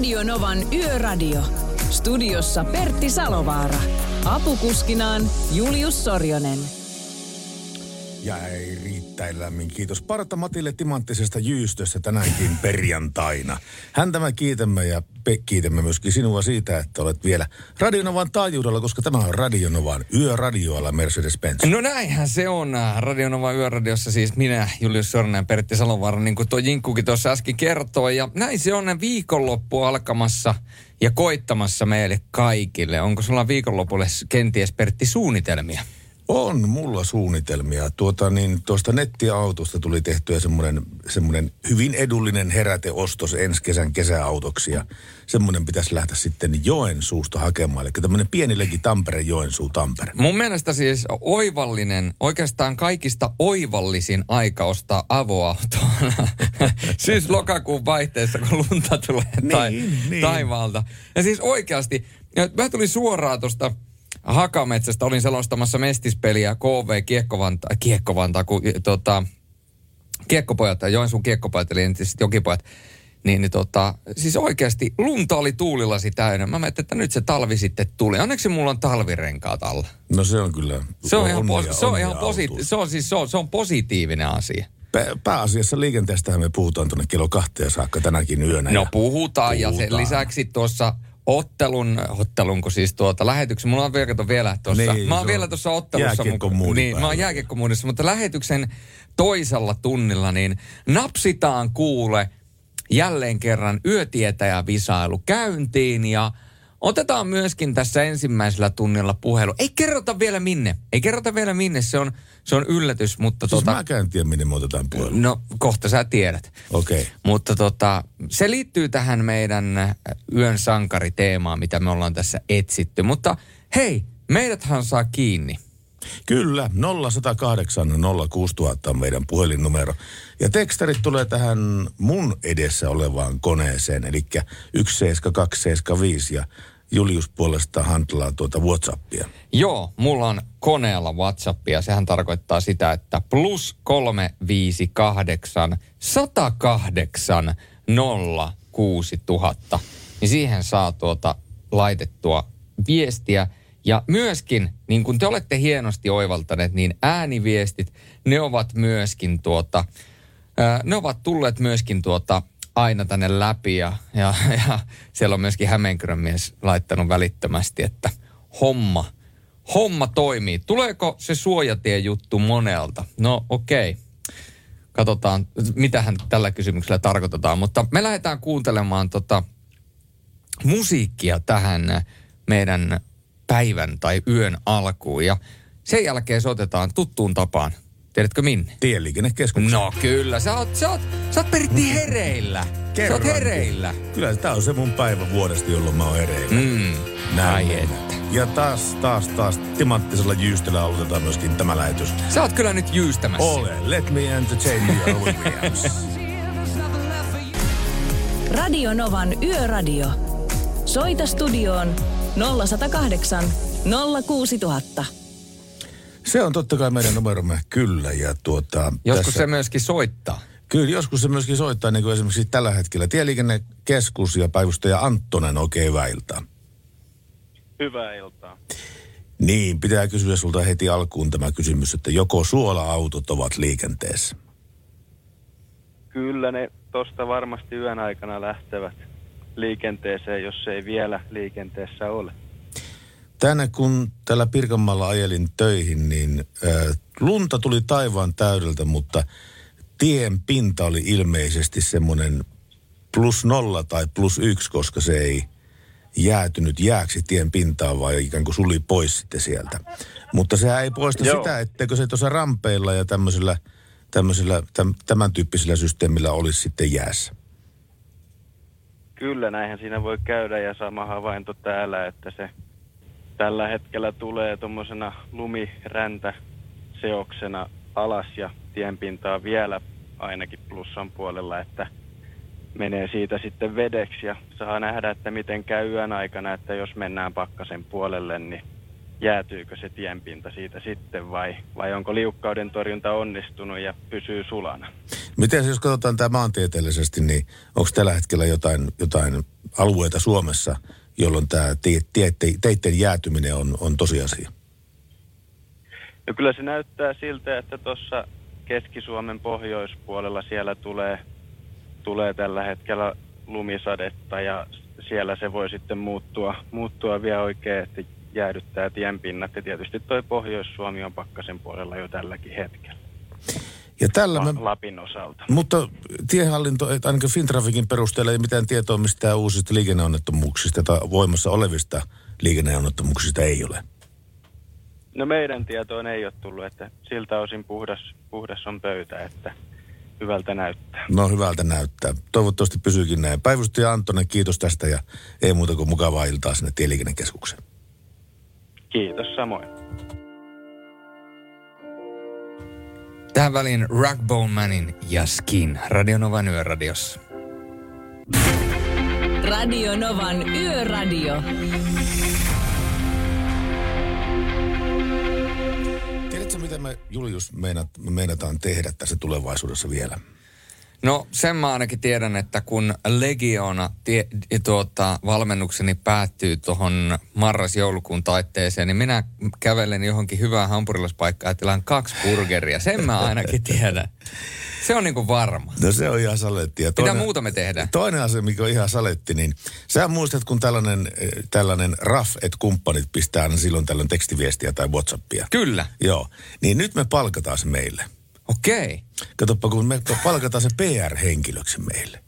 Radio Novan Yöradio. Studiossa Pertti Salovaara. Apukuskinaan Julius Sorjonen. Ja ei riittäin lämmin kiitos Parta Matille timanttisesta jyystössä tänäänkin perjantaina. Häntä me kiitämme ja pe- kiitämme myöskin sinua siitä, että olet vielä Radionovan taajuudella, koska tämä on Radionovan yöradioilla Mercedes-Benz. No näinhän se on. Radionova Yöradiossa siis minä, Julius Sornen ja Pertti Salovaara, niin kuin tuo Jinkkukin tuossa äsken kertoi. Ja näin se on viikonloppu alkamassa ja koittamassa meille kaikille. Onko sulla viikonlopulle kenties Pertti suunnitelmia? On mulla suunnitelmia. Tuota, niin, tuosta nettiautosta tuli tehtyä semmoinen, semmoinen hyvin edullinen heräteostos ensi kesän kesäautoksi. Ja semmoinen pitäisi lähteä sitten Joensuusta hakemaan. Eli tämmöinen pieni Tampere, Joensuu, Tampere. Mun mielestä siis oivallinen, oikeastaan kaikista oivallisin aika ostaa avoautoa. siis lokakuun vaihteessa, kun lunta tulee tai, Niin, niin. taivaalta. Ja siis oikeasti, mä tulin suoraan tuosta Hakametsästä, olin selostamassa mestispeliä KV Kiekkovanta, Kiekkovanta, kun tota, kiekkopojat, Joensuun kiekkopojat, eli entiset jokipojat, niin, niin tota, siis oikeasti lunta oli tuulilasi täynnä. Mä mietin, että nyt se talvi sitten tuli. Onneksi mulla on talvirenkaat alla. No se on kyllä Se on, ihan, onnea- posi- se on ihan posi- se on siis se on, se on positiivinen asia. Pä- pääasiassa liikenteestähän me puhutaan tuonne kello kahteen saakka tänäkin yönä. No ja puhutaan, ja sen puhutaan. lisäksi tuossa ottelun, ottelunko siis tuota lähetyksen, mulla on vielä, kato vielä tuossa, Niin, mä oon on vielä tuossa ottelussa. jääkiekkomoodin Niin, mä oon päällä. jääkiekkomuudissa, mutta lähetyksen toisella tunnilla niin napsitaan kuule jälleen kerran yötietäjä visailu käyntiin ja otetaan myöskin tässä ensimmäisellä tunnilla puhelu. Ei kerrota vielä minne, ei kerrota vielä minne, se on, se on yllätys, mutta Siis tota, mä en tiedä, minne me otetaan puolella. no kohta sä tiedät. Okei. Okay. Mutta tota, se liittyy tähän meidän yön sankariteemaan, mitä me ollaan tässä etsitty. Mutta hei, meidäthän saa kiinni. Kyllä, 0108 06000 on meidän puhelinnumero. Ja tekstarit tulee tähän mun edessä olevaan koneeseen, eli 17275 ja Julius puolestaan handlaa tuota Whatsappia. Joo, mulla on koneella WhatsAppia. Sehän tarkoittaa sitä, että plus 358 108 06000. Niin siihen saa tuota laitettua viestiä. Ja myöskin, niin kuin te olette hienosti oivaltaneet, niin ääniviestit, ne ovat myöskin tuota, ne ovat tulleet myöskin tuota aina tänne läpi ja, ja, ja siellä on myöskin Hämeenkyrön mies laittanut välittömästi, että homma, homma toimii. Tuleeko se suojatie-juttu monelta? No okei. Okay. Katsotaan, mitähän tällä kysymyksellä tarkoitetaan. Mutta me lähdetään kuuntelemaan tota musiikkia tähän meidän päivän tai yön alkuun. Ja sen jälkeen soitetaan tuttuun tapaan. Tiedätkö minne? Tieliikennekeskus. No kyllä, sä oot, sä oot, sä oot Pertti hereillä. Sä oot hereillä. Kyllä tämä on se mun päivä vuodesta, jolloin mä oon hereillä. Mm. Ai mennään. Ja taas, taas, taas timanttisella jyystellä aloitetaan myöskin tämä lähetys. Sä oot kyllä nyt jyystämässä. Ole, let me entertain you, Williams. Radio Novan Yöradio. Soita studioon 0108 06000. Se on totta kai meidän numeromme, kyllä. Ja tuota, Joskus tässä- se myöskin soittaa. Kyllä, joskus se myöskin soittaa, niin kuin esimerkiksi tällä hetkellä. Tieliikennekeskus ja päivystäjä Anttonen, oikein hyvää iltaa. Hyvää iltaa. Niin, pitää kysyä sulta heti alkuun tämä kysymys, että joko suola-autot ovat liikenteessä? Kyllä ne tosta varmasti yön aikana lähtevät liikenteeseen, jos ei vielä liikenteessä ole. Tänne kun tällä Pirkanmaalla ajelin töihin, niin äh, lunta tuli taivaan täydeltä, mutta tien pinta oli ilmeisesti semmoinen plus nolla tai plus yksi, koska se ei jäätynyt jääksi tien pintaan, vaan ikään kuin suli pois sitten sieltä. Mutta sehän ei poista Joo. sitä, etteikö se tuossa rampeilla ja tämmöisellä, tämmöisellä täm, tämän tyyppisellä systeemillä olisi sitten jäässä. Kyllä näinhän siinä voi käydä ja sama havainto täällä, että se tällä hetkellä tulee tuommoisena lumiräntä seoksena alas ja tienpintaa vielä ainakin plussan puolella, että menee siitä sitten vedeksi. Ja saa nähdä, että miten käy yön aikana, että jos mennään pakkasen puolelle, niin jäätyykö se tienpinta siitä sitten vai, vai onko liukkauden torjunta onnistunut ja pysyy sulana. Miten jos katsotaan tämä maantieteellisesti, niin onko tällä hetkellä jotain, jotain alueita Suomessa, jolloin tämä tie, tie, teitten jäätyminen on, on tosiasia? No kyllä se näyttää siltä, että tuossa Keski-Suomen pohjoispuolella siellä tulee, tulee tällä hetkellä lumisadetta ja siellä se voi sitten muuttua, muuttua vielä oikein, että jäädyttää tienpinnat. Ja tietysti toi Pohjois-Suomi on pakkasen puolella jo tälläkin hetkellä. Ja tällä me, Lapin osalta. mutta tiehallinto, että ainakin Fintrafikin perusteella ei mitään tietoa mistään uusista liikenneonnettomuuksista tai voimassa olevista liikenneonnettomuuksista ei ole. No meidän tietoon ei ole tullut, että siltä osin puhdas, puhdas on pöytä, että hyvältä näyttää. No hyvältä näyttää. Toivottavasti pysyykin näin. Päivystäjä Antonen, kiitos tästä ja ei muuta kuin mukavaa iltaa sinne tieliikennekeskukseen. Kiitos samoin. Tähän väliin Ragbone Manin ja Skin Radionovan yöradiossa. Radio Novan Yöradio. Tiedätkö, mitä me Julius meinat, me meinataan tehdä tässä tulevaisuudessa vielä? No sen mä ainakin tiedän, että kun Legiona tie, tuota, valmennukseni päättyy tuohon marras-joulukuun taitteeseen, niin minä kävelen johonkin hyvään hampurilaispaikkaan ja tilaan kaksi burgeria. Sen mä ainakin tiedän. Se on niinku varma. No se on ihan saletti. Ja Mitä muuta me tehdään? Toinen asia, mikä on ihan saletti, niin sä muistat, kun tällainen, eh, tällainen RAF, että kumppanit pistää silloin tällöin tekstiviestiä tai Whatsappia. Kyllä. Joo. Niin nyt me palkataan se meille. Okei. Katoppa, kun me palkataan se PR-henkilöksi meille.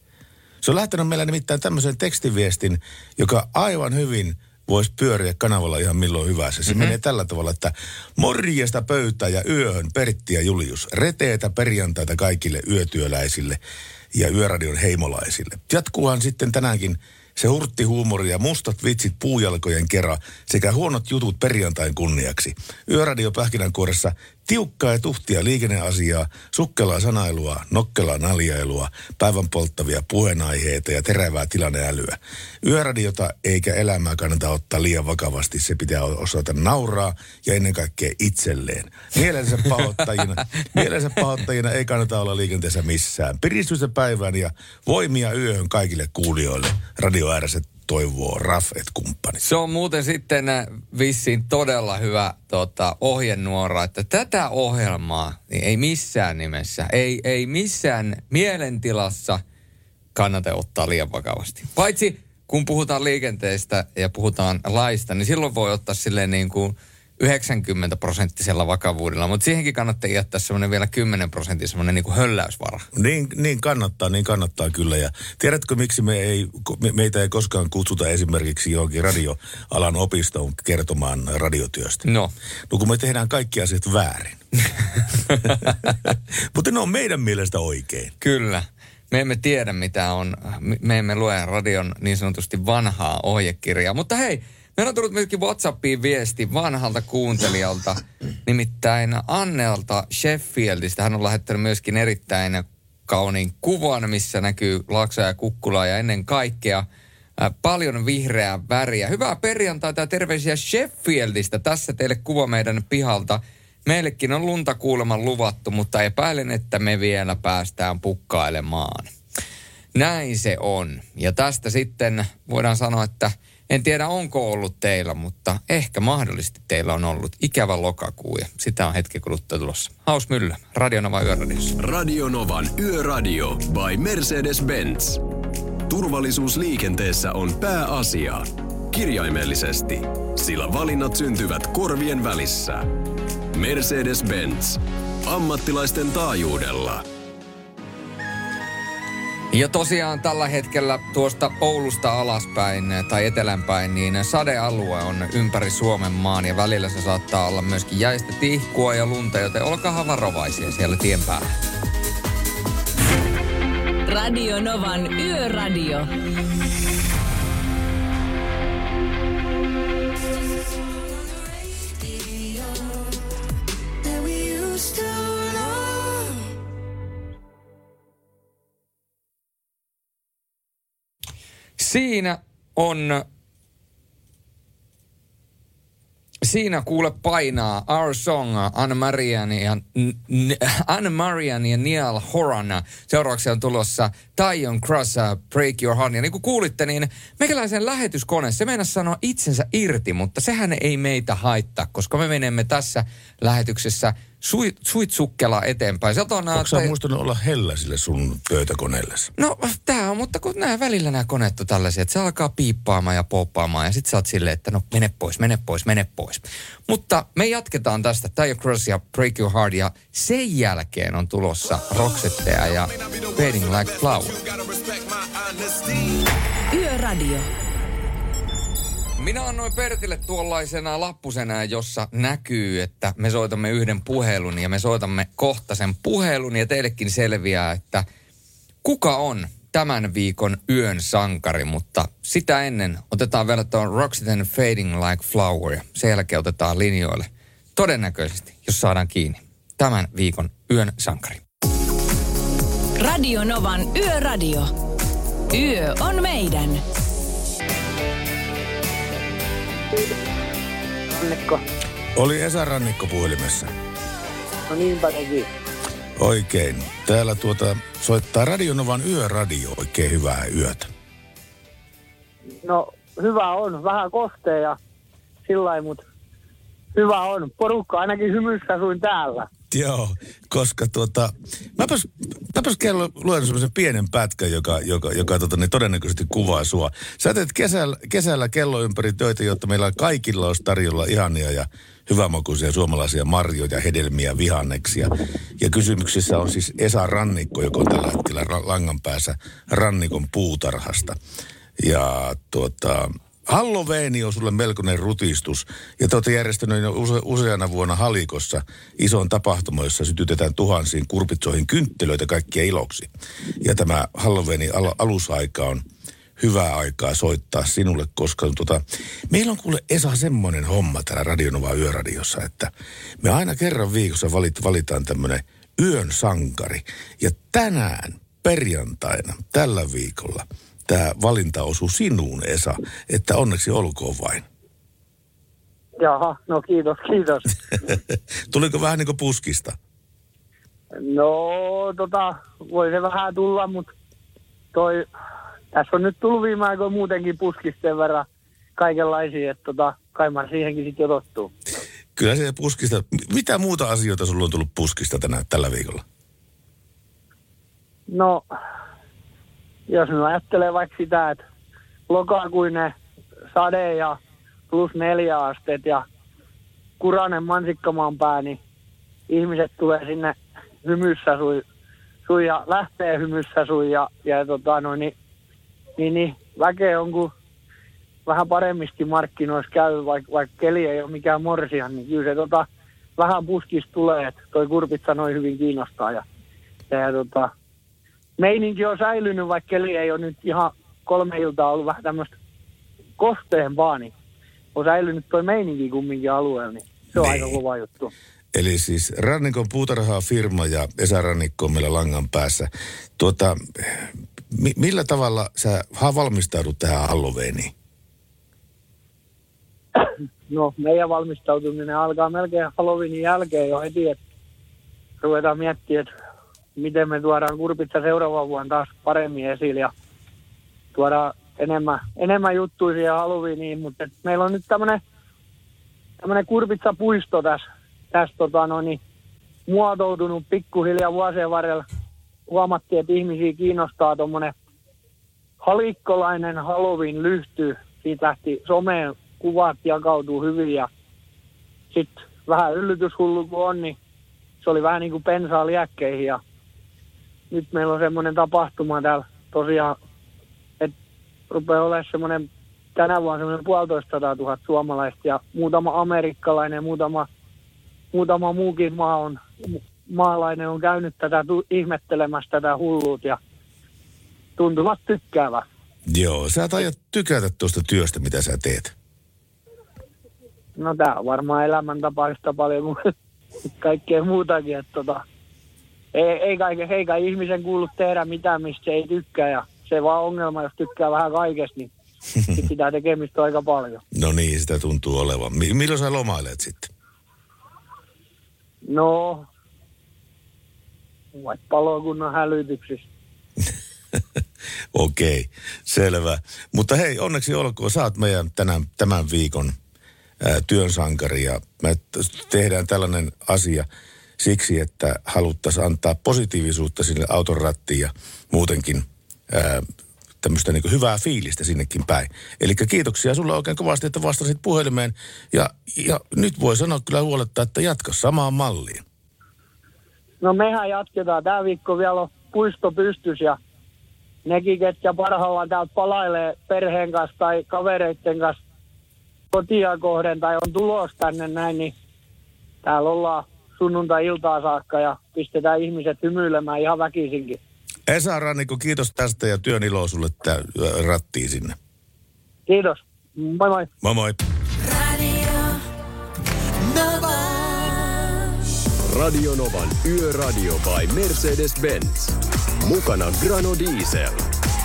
Se on lähtenyt meillä nimittäin tämmöisen tekstiviestin, joka aivan hyvin voisi pyöriä kanavalla ihan milloin hyvänsä. Se mm-hmm. menee tällä tavalla, että morjesta pöytää ja yöhön Pertti ja Julius. Reteetä perjantaita kaikille yötyöläisille ja yöradion heimolaisille. Jatkuuhan sitten tänäänkin se hurtti huumori ja mustat vitsit puujalkojen kera sekä huonot jutut perjantain kunniaksi. Yöradio Pähkinänkuoressa tiukkaa ja tuhtia liikenneasiaa, sukkelaa sanailua, nokkelaa naljailua, päivän polttavia puheenaiheita ja terävää tilanneälyä. Yöradiota eikä elämää kannata ottaa liian vakavasti, se pitää osata nauraa ja ennen kaikkea itselleen. Mielensä pahoittajina, mielensä pahoittajina ei kannata olla liikenteessä missään. Piristystä päivään ja voimia yöhön kaikille kuulijoille. Radio ääressä toivoo Rafet kumppanit. Se on muuten sitten äh, vissiin todella hyvä tota, ohjenuora, että tätä ohjelmaa niin ei missään nimessä, ei, ei missään mielentilassa kannata ottaa liian vakavasti. Paitsi kun puhutaan liikenteestä ja puhutaan laista, niin silloin voi ottaa silleen niin kuin 90 prosenttisella vakavuudella, mutta siihenkin kannattaa jättää semmoinen vielä 10 prosentin semmoinen niin kuin hölläysvara. Niin, niin kannattaa, niin kannattaa kyllä. Ja tiedätkö, miksi me ei, me, meitä ei koskaan kutsuta esimerkiksi johonkin radioalan opistoon kertomaan radiotyöstä? No. No kun me tehdään kaikki asiat väärin. Mutta ne on meidän mielestä oikein. Kyllä. Me emme tiedä, mitä on. Me emme lue radion niin sanotusti vanhaa ohjekirjaa. Mutta hei, Meillä on tullut myöskin WhatsAppiin viesti vanhalta kuuntelijalta, nimittäin Annelta Sheffieldistä. Hän on lähettänyt myöskin erittäin kauniin kuvan, missä näkyy Laksa ja Kukkula ja ennen kaikkea paljon vihreää väriä. Hyvää perjantaita ja terveisiä Sheffieldistä. Tässä teille kuva meidän pihalta. Meillekin on lunta kuuleman luvattu, mutta epäilen, että me vielä päästään pukkailemaan. Näin se on. Ja tästä sitten voidaan sanoa, että en tiedä onko ollut teillä, mutta ehkä mahdollisesti teillä on ollut ikävä lokakuu ja sitä on hetki kuluttua tulossa. Haus Myllä, Radionova Yöradiossa. Radionovan Yöradio by Mercedes-Benz. Turvallisuus liikenteessä on pääasia. Kirjaimellisesti, sillä valinnat syntyvät korvien välissä. Mercedes-Benz. Ammattilaisten taajuudella. Ja tosiaan tällä hetkellä tuosta Oulusta alaspäin tai etelänpäin, niin sadealue on ympäri Suomen maan ja välillä se saattaa olla myöskin jäistä tihkua ja lunta, joten olkaa varovaisia siellä tien päällä. Radio Novan Yöradio. Siinä on siinä kuule painaa Our Song, Anne Marian ja, Anne Marian ja Neil Horan. Seuraavaksi on tulossa Tyon Cross, Break Your Heart. Ja niin kuin kuulitte, niin meikäläisen lähetyskone, se meinaa sanoa itsensä irti, mutta sehän ei meitä haittaa, koska me menemme tässä lähetyksessä suit, suitsukkelaa eteenpäin. On, Onko sä te... muistanut olla hellä sille sun pöytäkoneelle? No tää on, mutta kun nämä välillä nämä koneet on tällaisia, että se alkaa piippaamaan ja poppaamaan ja sit sä oot silleen, että no mene pois, mene pois, mene pois. Mutta me jatketaan tästä Tire Cross ja Break Your Heart ja sen jälkeen on tulossa Roxettea ja Fading Like Flower. Yöradio. Minä annoin Pertille tuollaisena lappusena, jossa näkyy, että me soitamme yhden puhelun ja me soitamme kohta sen puhelun ja teillekin selviää, että kuka on tämän viikon yön sankari, mutta sitä ennen otetaan vielä tuon Roxiten Fading Like Flower sen jälkeen otetaan linjoille todennäköisesti, jos saadaan kiinni, tämän viikon yön sankari. Radio Novan Yöradio. Yö on meidän. Rannikko. Oli Esa Rannikko puhelimessa. No niinpä teki. Oikein. Täällä tuota soittaa Radionovan yöradio oikein hyvää yötä. No hyvä on. Vähän kostea ja sillä mutta hyvä on. Porukka ainakin hymyssä suin täällä. Joo, koska tuota, mäpäs, mäpäs kello luen semmoisen pienen pätkän, joka, joka, joka tota, niin todennäköisesti kuvaa sua. Sä teet kesällä, kesällä kello ympäri töitä, jotta meillä kaikilla olisi tarjolla ihania ja hyvämakuisia suomalaisia marjoja, hedelmiä, vihanneksia. Ja kysymyksessä on siis Esa Rannikko, joka on tällä hetkellä langan päässä Rannikon puutarhasta. Ja tuota, Halloweeni on sulle melkoinen rutistus. Ja te olette järjestänyt jo use, useana vuonna Halikossa ison tapahtuma, jossa sytytetään tuhansiin kurpitsoihin kynttilöitä kaikkia iloksi. Ja tämä Halloweenin al- alusaika on hyvää aikaa soittaa sinulle, koska tota, meillä on kuule Esa semmoinen homma täällä Radionova Yöradiossa, että me aina kerran viikossa valit, valitaan tämmöinen yön sankari. Ja tänään perjantaina, tällä viikolla, tämä valinta osuu sinuun, Esa, että onneksi olkoon vain. Jaha, no kiitos, kiitos. Tuliko vähän niin kuin puskista? No, tota, voi se vähän tulla, mutta toi, tässä on nyt tullut viime aikoina muutenkin puskisten verran kaikenlaisia, että tota, kai mä siihenkin sitten jo tottuu. Kyllä se puskista. Mitä muuta asioita sulla on tullut puskista tänä, tällä viikolla? No, jos nyt ajattelee vaikka sitä, että lokakuinen sade ja plus neljä asteet ja kuranen mansikkamaan pää, niin ihmiset tulee sinne hymyssä sui, sui ja lähtee hymyssä sui ja, ja tota noin, niin, niin, niin väkeä on kun vähän paremmisti markkinoissa käy, vaikka, vaikka keli ei ole mikään morsia, niin kyllä se tota, vähän puskista tulee, että toi kurpitsa noin hyvin kiinnostaa ja, ja, ja tota, meininki on säilynyt, vaikka keli ei ole nyt ihan kolme iltaa ollut vähän tämmöistä kosteempaa, niin on säilynyt toi meininki kumminkin alueella, niin se on niin. aika kova juttu. Eli siis Rannikon puutarhaa firma ja Esa Rannikko on meillä langan päässä. Tuota, mi- millä tavalla sä valmistaudut tähän Halloweeniin? No, meidän valmistautuminen alkaa melkein Halloweenin jälkeen jo heti, että ruvetaan miettimään, että miten me tuodaan kurpitsa seuraavan vuonna taas paremmin esille ja tuodaan enemmän, enemmän juttuja siihen Halloweeniin, mutta meillä on nyt tämmöinen tämmöinen kurpitsapuisto tässä, tässä tota, no, niin, muotoutunut pikkuhiljaa vuosien varrella. Huomattiin, että ihmisiä kiinnostaa tuommoinen halikkolainen Halloween lyhty. Siitä lähti someen kuvat jakautuu hyvin ja sitten vähän yllytyshullu kun on, niin se oli vähän niin kuin pensaa liekkeihin ja nyt meillä on semmoinen tapahtuma täällä tosiaan, että rupeaa olemaan semmoinen tänä vuonna semmoinen puolitoista tuhat suomalaista ja muutama amerikkalainen ja muutama, muutama muukin maa on, maalainen on käynyt tätä ihmettelemässä tätä hulluut ja tuntuvat tykkäävä. Joo, sä tajat tykätä tuosta työstä, mitä sä teet. No tää on varmaan elämäntapaista paljon kuin kaikkea muutakin, että tota, ei, ei, kai, ei kai ihmisen kuulu tehdä mitään, mistä se ei tykkää. Ja se vaan ongelma, jos tykkää vähän kaikesta, niin sitä tekemistä on aika paljon. No niin, sitä tuntuu olevan. Mi- milloin sä lomailet sitten? No, vaikka palokunnan hälytyksissä. Okei, selvä. Mutta hei, onneksi olkoon. Sä oot meidän tänään, tämän viikon ää, työnsankari ja me tehdään tällainen asia siksi, että haluttaisiin antaa positiivisuutta sinne auton rattiin ja muutenkin ää, tämmöistä niin hyvää fiilistä sinnekin päin. Eli kiitoksia sulle oikein kovasti, että vastasit puhelimeen. Ja, ja nyt voi sanoa kyllä huoletta, että jatka samaan malliin. No mehän jatketaan. Tämä viikko vielä on puisto pystys ja nekin, ketkä parhaillaan täältä palailee perheen kanssa tai kavereiden kanssa kotia kohden tai on tulos tänne näin, niin täällä ollaan sunnuntai-iltaa saakka ja pistetään ihmiset hymyilemään ihan väkisinkin. Esa Rannikko, kiitos tästä ja työn ilo sulle tää, rattiin sinne. Kiitos. Moi moi. Moi moi. Radio Nova. Radio Novan Yöradio by Mercedes-Benz. Mukana Grano Diesel.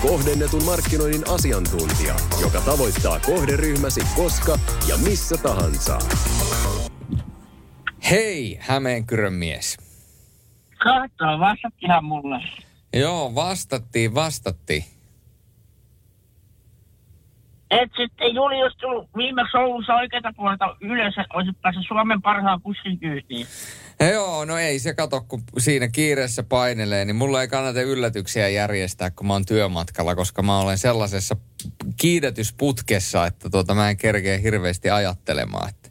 Kohdennetun markkinoinnin asiantuntija, joka tavoittaa kohderyhmäsi koska ja missä tahansa. Hei, Hämeenkyrön mies. Katsotaan, vastattihan mulle. Joo, vastattiin, vastattiin. Et sitten Julius tullut viimeksi Oulussa oikealta puolelta ylös, olisit päässyt Suomen parhaan kuskin kyytiin. Joo, no ei se kato, kun siinä kiireessä painelee, niin mulla ei kannata yllätyksiä järjestää, kun mä oon työmatkalla, koska mä olen sellaisessa kiidätysputkessa, että tuota, mä en kerkeä hirveästi ajattelemaan. Että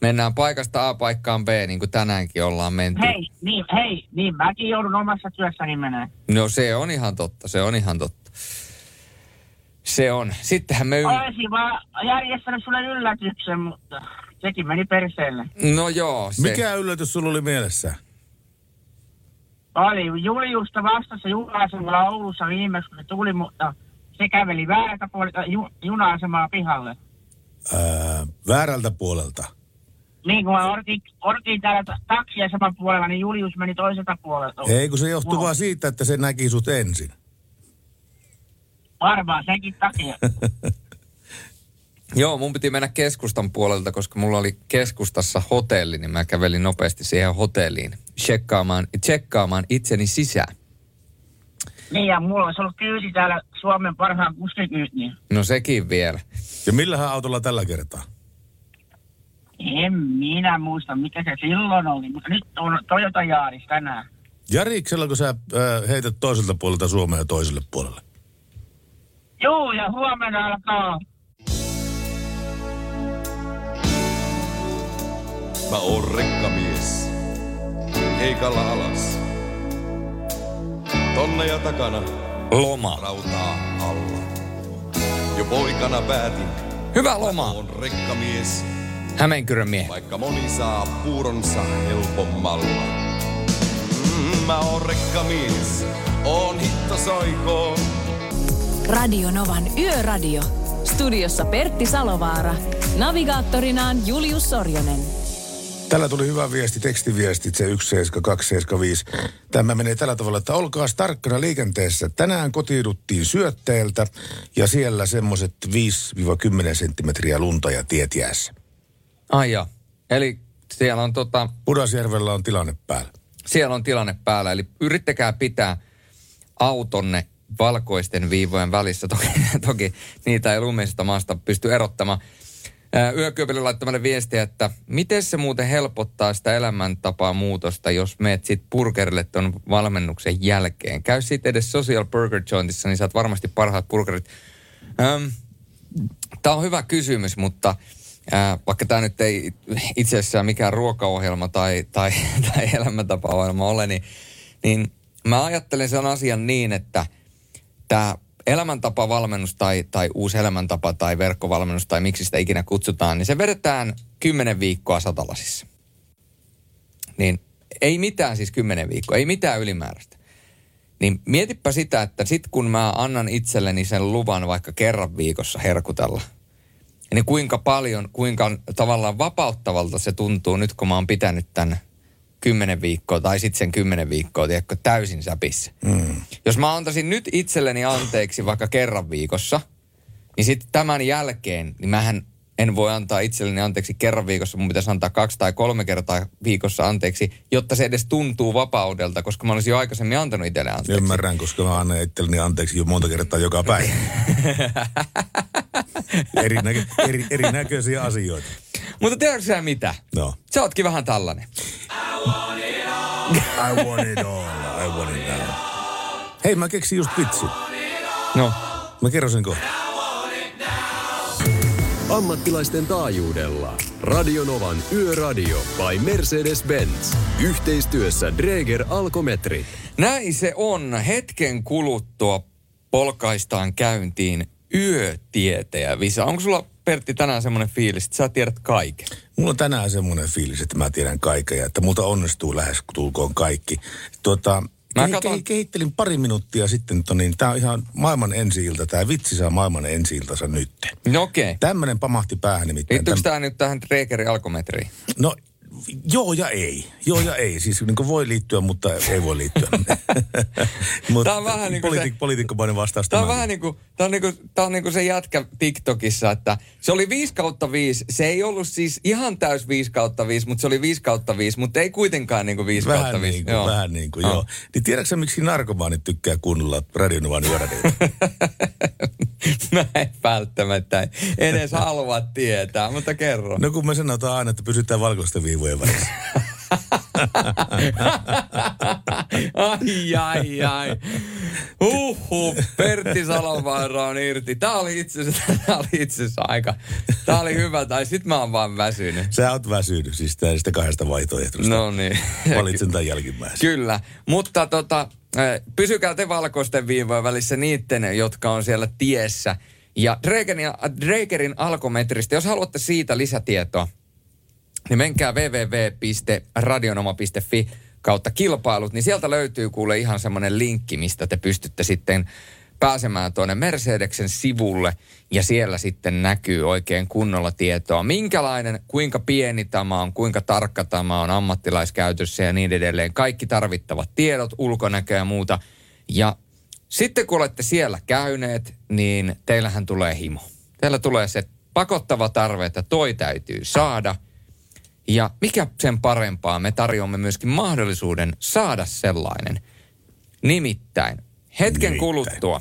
mennään paikasta A paikkaan B, niin kuin tänäänkin ollaan menty. Hei, niin, hei, niin mäkin joudun omassa työssäni menee. No se on ihan totta, se on ihan totta. Se on. Sittenhän me... Yl... Olisin vaan järjestänyt sulle yllätyksen, mutta sekin meni perseelle. No joo, se... Mikä yllätys sulla oli mielessä? Oli Juliusta vastassa juna-asemalla Oulussa viimeksi, kun se tuli, mutta se käveli väärältä puolelta ju- juna-asemaa pihalle. Ää, väärältä puolelta. Niin kun mä orkin, orkin täällä ta- taksiaseman puolella, niin Julius meni toiselta puolelta. Ei, kun se johtuu vaan siitä, että se näki sut ensin. Varmaan senkin takia. Joo, mun piti mennä keskustan puolelta, koska mulla oli keskustassa hotelli, niin mä kävelin nopeasti siihen hotelliin tsekkaamaan, tsekkaamaan itseni sisään. niin ja mulla olisi ollut kyysi täällä Suomen parhaan kuskikyytiin. No sekin vielä. Ja millähän autolla tällä kertaa? En minä muista, mikä se silloin oli, mutta nyt on Toyota Yaris tänään. Jariksella, kun sä ää, heität toiselta puolelta Suomea toiselle puolelle? Joo, ja huomenna alkaa Mä oon rekkamies. Keikalla alas. Tonne ja takana Loma. rautaa alla. Jo poikana päätin, Hyvä loma, oon rekkamies. Hämeenkyrön miehi. Vaikka moni saa puuronsa helpommalla. Mm, mä oon rekkamies. Oon hitto soikoon. Radio Novan Yöradio. Studiossa Pertti Salovaara. Navigaattorinaan Julius Sorjonen. Tällä tuli hyvä viesti, tekstiviestit, se 17275. Tämä menee tällä tavalla, että olkaa tarkkana liikenteessä. Tänään kotiuduttiin syötteeltä ja siellä semmoiset 5-10 senttimetriä lunta ja tiet jäässä. Ai joo. Eli siellä on, tota, Pudasjärvellä on tilanne päällä. siellä on tilanne päällä. Eli yrittäkää pitää autonne valkoisten viivojen välissä. Toki, toki niitä ei lumisesta maasta pysty erottamaan. Yökyöpille laittamalle viestiä, että miten se muuten helpottaa sitä elämäntapaa muutosta, jos meet sit burgerille ton valmennuksen jälkeen. Käy sitten edes Social Burger Jointissa, niin saat varmasti parhaat burgerit. Öm, Tämä on hyvä kysymys, mutta ää, vaikka tämä nyt ei itse asiassa mikään ruokaohjelma tai, tai, tai elämäntapaohjelma ole, niin, niin mä ajattelen sen asian niin, että tämä elämäntapavalmennus tai, tai uusi elämäntapa tai verkkovalmennus tai miksi sitä ikinä kutsutaan, niin se vedetään kymmenen viikkoa satalasissa. Niin ei mitään siis kymmenen viikkoa, ei mitään ylimääräistä. Niin mietipä sitä, että sit kun mä annan itselleni sen luvan vaikka kerran viikossa herkutella, niin kuinka paljon, kuinka tavallaan vapauttavalta se tuntuu nyt, kun mä oon pitänyt tämän kymmenen viikkoa tai sitten sen kymmenen viikkoa, tiedätkö, täysin säpissä. Mm. Jos mä antaisin nyt itselleni anteeksi vaikka kerran viikossa, Niin sitten tämän jälkeen, niin mähän en voi antaa itselleni anteeksi kerran viikossa, mun pitäisi antaa kaksi tai kolme kertaa viikossa anteeksi, jotta se edes tuntuu vapaudelta, koska mä olisin jo aikaisemmin antanut itselle anteeksi. Ymmärrän, koska mä annan itselleni anteeksi jo monta kertaa joka päivä. Erinäkö, eri, erinäköisiä asioita. Mutta tiedätkö sä mitä? No. Sä ootkin vähän tällainen. I want it all. I want it all. Hei, mä keksin just vitsin. No, Mä kerron sen kohta. Ammattilaisten taajuudella. Radionovan Yöradio by Mercedes-Benz. Yhteistyössä Dreger Alkometri. näin se on. Hetken kuluttua polkaistaan käyntiin yötietäjä Visa. Onko sulla Pertti tänään semmoinen fiilis, että sä tiedät kaiken? Mulla on tänään semmoinen fiilis, että mä tiedän kaiken ja että multa onnistuu lähes tulkoon kaikki. Tuota, Mä katon- kehittelin pari minuuttia sitten, että niin, tämä on ihan maailman ensi-ilta. Tämä vitsi saa maailman ensi-iltansa nyt. No okei. Okay. Tämmöinen pamahti päähän nimittäin. Liittyykö Täm- tämä nyt tähän Dregerin alkometriin? No joo ja ei. Joo ja ei. Siis niin kuin voi liittyä, mutta ei voi liittyä. Mutta Tää on vähän niin kuin politi- se- Poliitikkomainen vastaus Tämä on vähän niin kuin, tämä on niin kuin, tämä on niin kuin se jätkä TikTokissa, että se oli 5 kautta 5. Se ei ollut siis ihan täys 5 kautta 5, mutta se oli 5 kautta 5, mutta ei kuitenkaan niin kuin 5 kautta Vähän 5. niin kuin, vähän niin kuin, joo. Niin tiedätkö miksi narkomaanit tykkää kuunnella radionovan yöradioita? Mä en välttämättä edes halua tietää, mutta kerro. No kun me sanotaan aina, että pysytään valkoisten viivojen välissä. ai, ai, ai. Huhhuh, Pertti Salovaara on irti. Tää oli itse asiassa, aika, tää oli hyvä, tai sit mä oon vaan väsynyt. Sä oot väsynyt siis näistä kahdesta vaihtoehtoista. No niin. Valitsen tämän jälkimmäisen. Kyllä, mutta tota, pysykää te valkoisten viivojen välissä niitten, jotka on siellä tiessä. Ja Dregerin alkometristä, jos haluatte siitä lisätietoa, niin menkää www.radionoma.fi kautta kilpailut, niin sieltä löytyy kuule ihan semmoinen linkki, mistä te pystytte sitten pääsemään tuonne Mercedeksen sivulle ja siellä sitten näkyy oikein kunnolla tietoa, minkälainen, kuinka pieni tämä on, kuinka tarkka tämä on ammattilaiskäytössä ja niin edelleen. Kaikki tarvittavat tiedot, ulkonäkö ja muuta. Ja sitten kun olette siellä käyneet, niin teillähän tulee himo. Teillä tulee se pakottava tarve, että toi täytyy saada – ja mikä sen parempaa, me tarjoamme myöskin mahdollisuuden saada sellainen. Nimittäin, hetken Nimittäin. kuluttua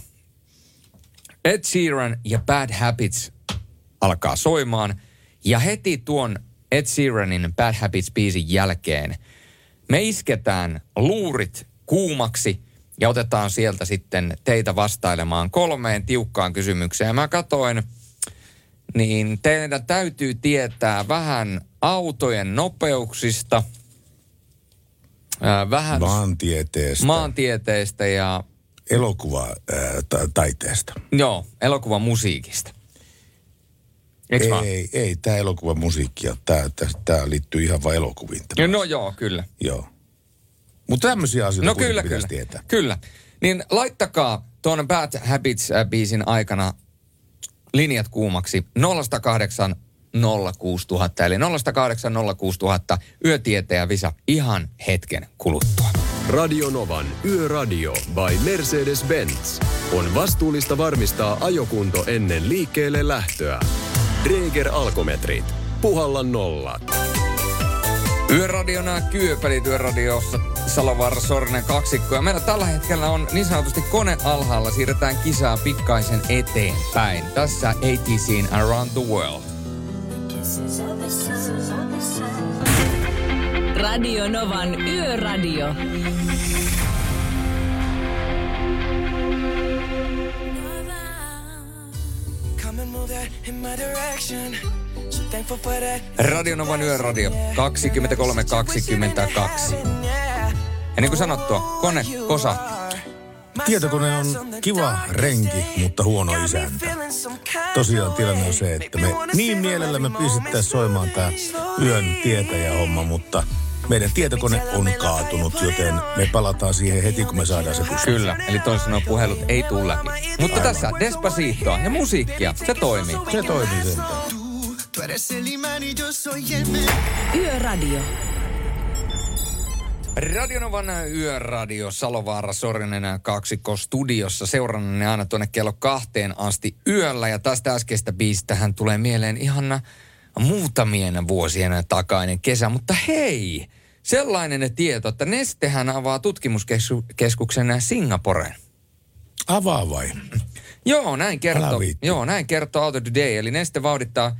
Ed Sheeran ja Bad Habits alkaa soimaan. Ja heti tuon Ed Sheeranin Bad Habits-biisin jälkeen me isketään luurit kuumaksi ja otetaan sieltä sitten teitä vastailemaan kolmeen tiukkaan kysymykseen. Mä katoin, niin teidän täytyy tietää vähän autojen nopeuksista, ää, vähän Maantieteestä, maantieteestä ja elokuvataiteesta. joo, elokuvan musiikista. Eikö vaan? Ei, ei, tämä elokuvan musiikki, tämä, tämä liittyy ihan vain elokuviin. Tämä. No joo, kyllä. Joo. Mutta tämmöisiä asioita No kyllä, pitäisi kyllä. tietää. Kyllä. Niin laittakaa tuon Bad Habits-biisin aikana linjat kuumaksi 0108 06000, eli 0108 06000, yötietäjä Visa ihan hetken kuluttua. Radionovan Yöradio by Mercedes-Benz on vastuullista varmistaa ajokunto ennen liikkeelle lähtöä. Dreger Alkometrit. Puhalla nollat. Yöradiona Kyöpelit yöradiossa Salovaara Sorinen kaksikko. Ja meillä tällä hetkellä on niin sanotusti kone alhaalla. Siirretään kisaa pikkaisen eteenpäin. Tässä ATCin Around the World. Radio Novan Yöradio. That. Radionovan yöradio 2322. Ja niin kuin sanottua, kone kosahtaa. Tietokone on kiva renki, mutta huono isäntä. Tosiaan tilanne on se, että me niin mielellämme pistettäisiin soimaan tämä yön tietäjä-homma, mutta meidän tietokone on kaatunut, joten me palataan siihen heti, kun me saadaan se pystyyn. Kyllä, eli toisin sanoen puhelut ei tule läpi. Mutta tässä Despacitoa ja musiikkia, se toimii. Se toimii sentään. Yöradio. Radionovan yöradio Salovaara Sorinen kaksikko studiossa seurannanne aina tuonne kello kahteen asti yöllä. Ja tästä äskeistä biistähän tulee mieleen ihan muutamien vuosien takainen kesä. Mutta hei, sellainen tieto, että Nestehän avaa tutkimuskeskuksen Singaporeen. Avaa vai? Joo, näin kertoo. Joo, näin kertoo Auto Today. Eli Neste vauhdittaa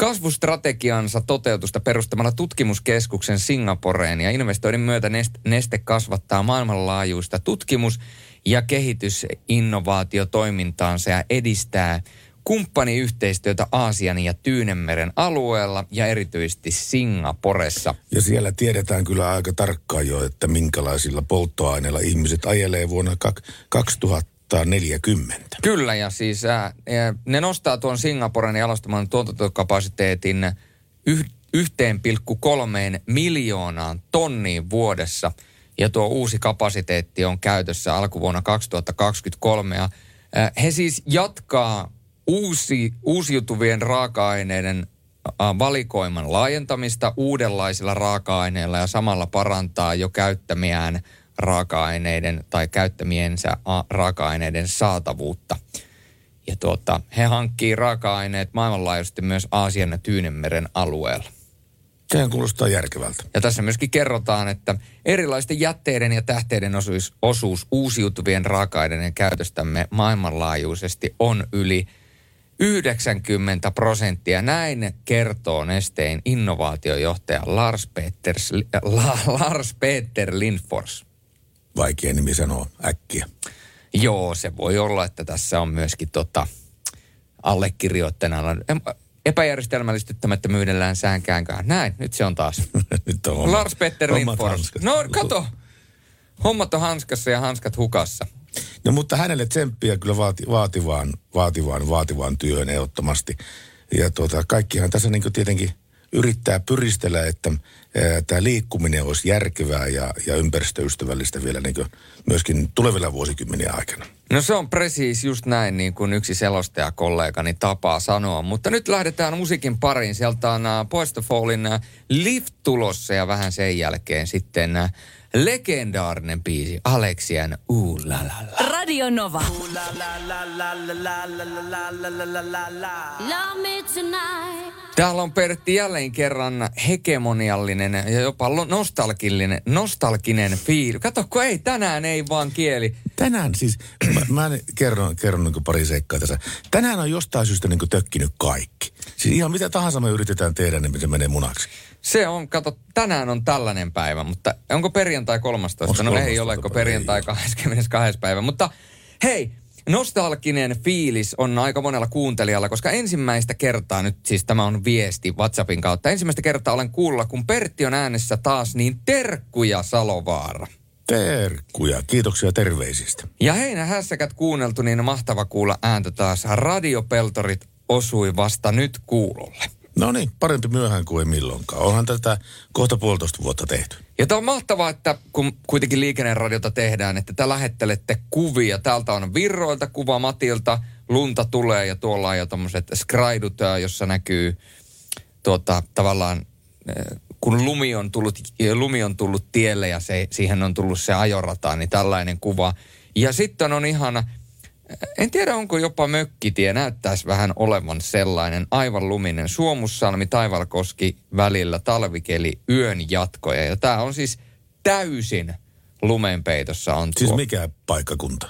kasvustrategiansa toteutusta perustamalla tutkimuskeskuksen Singaporeen ja investoinnin myötä Nest- Neste kasvattaa maailmanlaajuista tutkimus- ja kehitysinnovaatiotoimintaansa ja edistää kumppaniyhteistyötä Aasian ja Tyynemeren alueella ja erityisesti Singaporessa. Ja siellä tiedetään kyllä aika tarkkaan jo, että minkälaisilla polttoaineilla ihmiset ajelee vuonna kak- 2040. Kyllä, ja siis ää, ne nostaa tuon Singaporen jalostaman tuotantokapasiteetin yh, 1,3 miljoonaan tonniin vuodessa. Ja tuo uusi kapasiteetti on käytössä alkuvuonna 2023. Ja, ää, he siis jatkaa uusi, uusiutuvien raaka-aineiden ää, valikoiman laajentamista uudenlaisilla raaka-aineilla ja samalla parantaa jo käyttämiään raaka-aineiden tai käyttämiensä raaka-aineiden saatavuutta. Ja tuota, he hankkii raaka-aineet maailmanlaajuisesti myös Aasian ja Tyynemeren alueella. Sehän kuulostaa järkevältä. Ja tässä myöskin kerrotaan, että erilaisten jätteiden ja tähteiden osuus, osuus uusiutuvien raaka-aineiden käytöstämme maailmanlaajuisesti on yli 90 prosenttia. Näin kertoo Nesteen innovaatiojohtaja Lars, Peters, La, Lars Peter Lindfors. Vaikea nimi sanoa äkkiä. Joo, se voi olla, että tässä on myöskin tota, allekirjoittajana epäjärjestelmällistyttämättömyydellään säänkäänkään. Näin, nyt se on taas. Nyt on homma- Lars Petter Lindfors. No kato, hommat on hanskassa ja hanskat hukassa. No mutta hänelle tsemppiä kyllä vaati, vaativaan, vaativaan, vaativaan työhön ehdottomasti. Ja tuota, kaikkihan tässä niin tietenkin yrittää pyristellä, että tämä liikkuminen olisi järkevää ja, ja ympäristöystävällistä vielä niin myöskin tulevilla vuosikymmenien aikana. No se on presiis just näin, niin kuin yksi selostajakollegani tapaa sanoa. Mutta nyt lähdetään musiikin pariin. Sieltä on Boys to Fallin uh, Lift tulossa ja vähän sen jälkeen sitten legendaarinen biisi Alexian Ooh la la la. Radio Nova. Täällä on Pertti jälleen kerran hegemoniallinen ja jopa nostalginen, nostalginen fiili. Kato, kun ei, tänään ei vaan kieli. Tänään siis, mä, mä en- kerron, kerron niin pari seikkaa tässä. Tänään on jostain syystä niin tökkinyt kaikki. Siis ihan mitä tahansa me yritetään tehdä, niin se menee munaksi. Se on, kato, tänään on tällainen päivä, mutta onko perjantai 13? Onks no ei 13 ole, kun perjantai Ei 22. päivä. Mutta hei, nostalginen fiilis on aika monella kuuntelijalla, koska ensimmäistä kertaa nyt, siis tämä on viesti WhatsAppin kautta, ensimmäistä kertaa olen kuulla, kun Pertti on äänessä taas, niin terkkuja Salovaara. Terkkuja, kiitoksia terveisistä. Ja heinä hässäkät kuunneltu, niin mahtava kuulla ääntä taas. Radiopeltorit osui vasta nyt kuulolle. No niin, parempi myöhään kuin ei milloinkaan. Onhan tätä kohta puolitoista vuotta tehty. Ja tämä on mahtavaa, että kun kuitenkin liikenneradiota tehdään, että te lähettelette kuvia. Täältä on Virroilta kuva Matilta, lunta tulee ja tuolla on jo tommoset skraidut, jossa näkyy tuota, tavallaan, kun lumi on, tullut, lumi on tullut tielle ja se, siihen on tullut se ajorata, niin tällainen kuva. Ja sitten on ihana, en tiedä onko jopa mökkitie, näyttäisi vähän olevan sellainen aivan luminen Suomussalmi, Taivalkoski välillä talvikeli yön jatkoja. Ja tämä on siis täysin lumenpeitossa on Siis tuo mikä paikkakunta?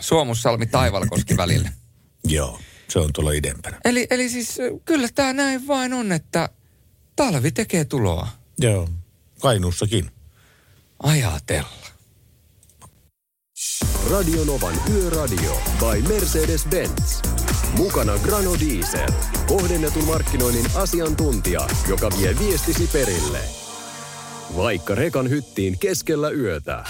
Suomussalmi, Taivalkoski välillä. Joo, se on tuolla idempänä. Eli, eli siis kyllä tämä näin vain on, että talvi tekee tuloa. Joo, Kainuussakin. Ajatella. Radionovan Yöradio by Mercedes-Benz. Mukana Grano Diesel. Kohdennetun markkinoinnin asiantuntija, joka vie viestisi perille. Vaikka rekan hyttiin keskellä yötä.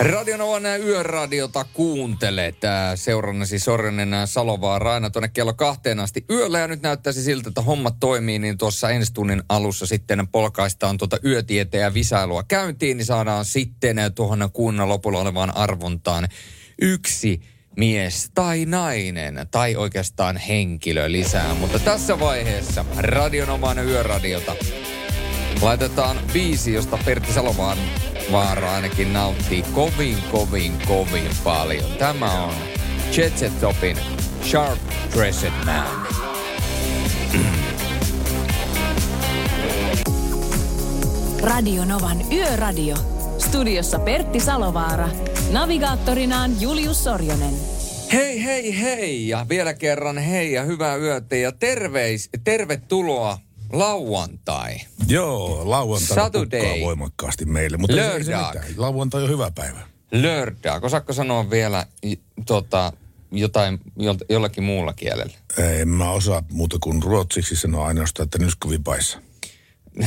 Radionovan yöradiota kuuntelet. Ää, Seurannasi Sorjonen ää, Salovaara aina tuonne kello kahteen asti yöllä. Ja nyt näyttäisi siltä, että hommat toimii, niin tuossa ensi tunnin alussa sitten polkaistaan tuota yötieteen ja visailua käyntiin, niin saadaan sitten tuohon kuunnan lopulla olevaan arvontaan yksi mies tai nainen tai oikeastaan henkilö lisää. Mutta tässä vaiheessa Radionovan yöradiota Laitetaan biisi, josta Pertti Salovaan vaara ainakin nauttii kovin, kovin, kovin paljon. Tämä on Jet Set Topin Sharp Dressed Man. Radio Novan Yöradio. Studiossa Pertti Salovaara. Navigaattorinaan Julius Sorjonen. Hei, hei, hei ja vielä kerran hei ja hyvää yötä ja terveis, tervetuloa lauantai. Joo, lauantaina Saturday. voimakkaasti meille, mutta ei se mitään. Lauantai on hyvä päivä. Lördag. Osaatko sanoa vielä tota, jotain jolta, jollakin muulla kielellä? En mä osaa muuta kuin ruotsiksi sanoa ainoastaan, että nyskovipaissa.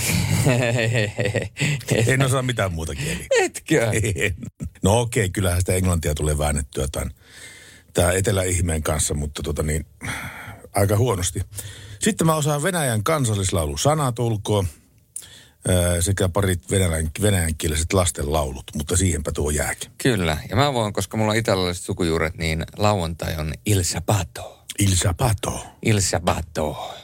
En osaa mitään muuta kieliä. Etkö? En. No okei, okay, kyllähän sitä englantia tulee väännettyä tämän, tämä eteläihmeen kanssa, mutta tota niin, aika huonosti. Sitten mä osaan Venäjän kansallislaulu sanat ulkoa ää, sekä parit venäjän, venäjänkieliset lastenlaulut, mutta siihenpä tuo jääkin. Kyllä. Ja mä voin, koska mulla on italialaiset sukujuuret, niin lauantai on Il Sabato. Il Sabato. Il Sabato.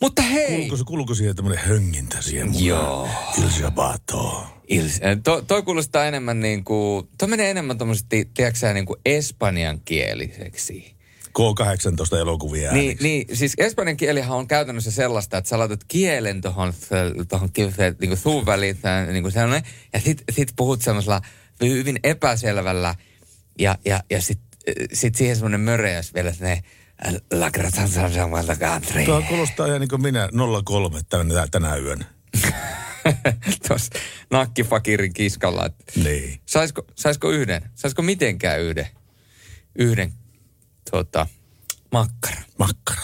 Mutta hei! Kuuluuko, se- kuuluuko siihen tämmöinen höngintä siihen mukaan? Joo. Il Sabato. Il, äh, to, toi kuulostaa enemmän niin kuin, toi menee enemmän tuommoisesti, tiedätkö niin kuin espanjankieliseksi. K18 elokuvia Niin, ääniksi. niin, siis espanjan kielihan on käytännössä sellaista, että sä laitat kielen tuohon tohon, niin kuin suun väliin, niin kuin sellainen, ja sit, sit puhut semmoisella hyvin epäselvällä, ja, ja, ja sit, sit siihen semmoinen möreäs vielä, ne La Grazia Country. Tuo kuulostaa ihan niin kuin minä 03 tänä, tänä yönä. Tuossa nakkifakirin kiskalla. Niin. Saisiko, saisiko yhden? Saisiko mitenkään yhden? Yhden tota, makkara. Makkara.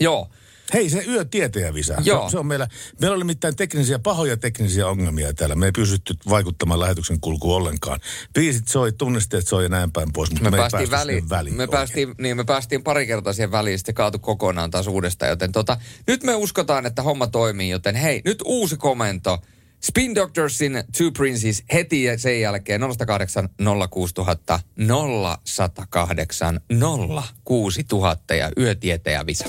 Joo. Hei, se yötietäjä visa. Se, Joo. se on meillä, meillä oli nimittäin teknisiä, pahoja teknisiä ongelmia täällä. Me ei pystytty vaikuttamaan lähetyksen kulkuun ollenkaan. Biisit soi, tunnisteet soi ja näin päin pois, mutta Me, me, päästiin, väliin, väliin. me, oikein. päästiin, niin, me päästiin pari kertaa siihen väliin, sitten kaatu kokonaan taas uudestaan. Joten tota, nyt me uskotaan, että homma toimii, joten hei, nyt uusi komento. Spin Doctorsin Two Princes heti ja sen jälkeen 080 06000 0108 06000 ja yötietäjä Visa.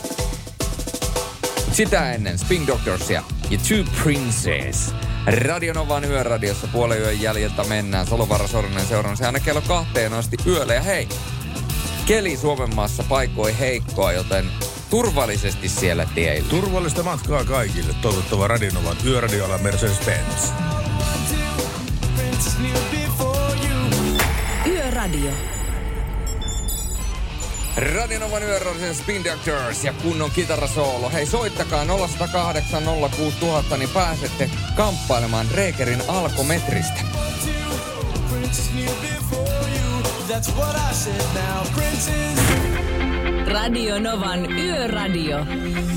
Sitä ennen Spin Doctorsia ja Two Princes. Radionovan yöradiossa puolen yön jäljiltä mennään. Solovaara Sorinen seuraan se aina kello kahteen asti yöllä. Ja hei, keli Suomen maassa paikoi heikkoa, joten turvallisesti siellä teillä. Turvallista matkaa kaikille. Toivottava Radionovan yöradiolla Mercedes-Benz. Yöradio. Radionovan yöradiossa Spin Doctors ja kunnon kitarasoolo. Hei, soittakaa 0108 06000, niin pääsette kamppailemaan Reekerin alkometristä. Radio Novan Yöradio.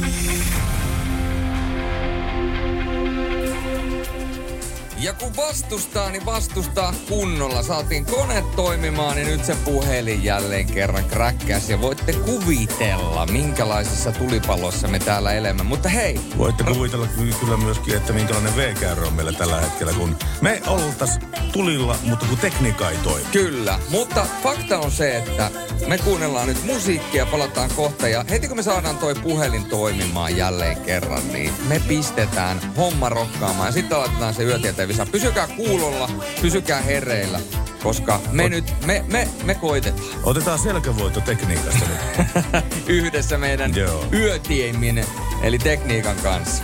Ja kun vastustaa, niin vastustaa kunnolla. Saatiin kone toimimaan, niin nyt se puhelin jälleen kerran kräkkäs. Ja voitte kuvitella, minkälaisessa tulipallossa me täällä elämme. Mutta hei, Voitte kuvitella ky- kyllä myöskin, että minkälainen V-käyrä on meillä tällä hetkellä, kun me oltais tulilla, mutta kun tekniikka ei toimi. kyllä. Mutta fakta on se, että me kuunnellaan nyt musiikkia, palataan kohta. Ja heti kun me saadaan toi puhelin toimimaan jälleen kerran, niin me pistetään homma rokkaamaan. Ja sitten aloitetaan se yötieteen visa. Pysykää kuulolla, pysykää hereillä. Koska me nyt, me, me, me koitetaan. Otetaan selkävoitto tekniikasta nyt. yhdessä meidän Joo. yötiimin, eli tekniikan kanssa.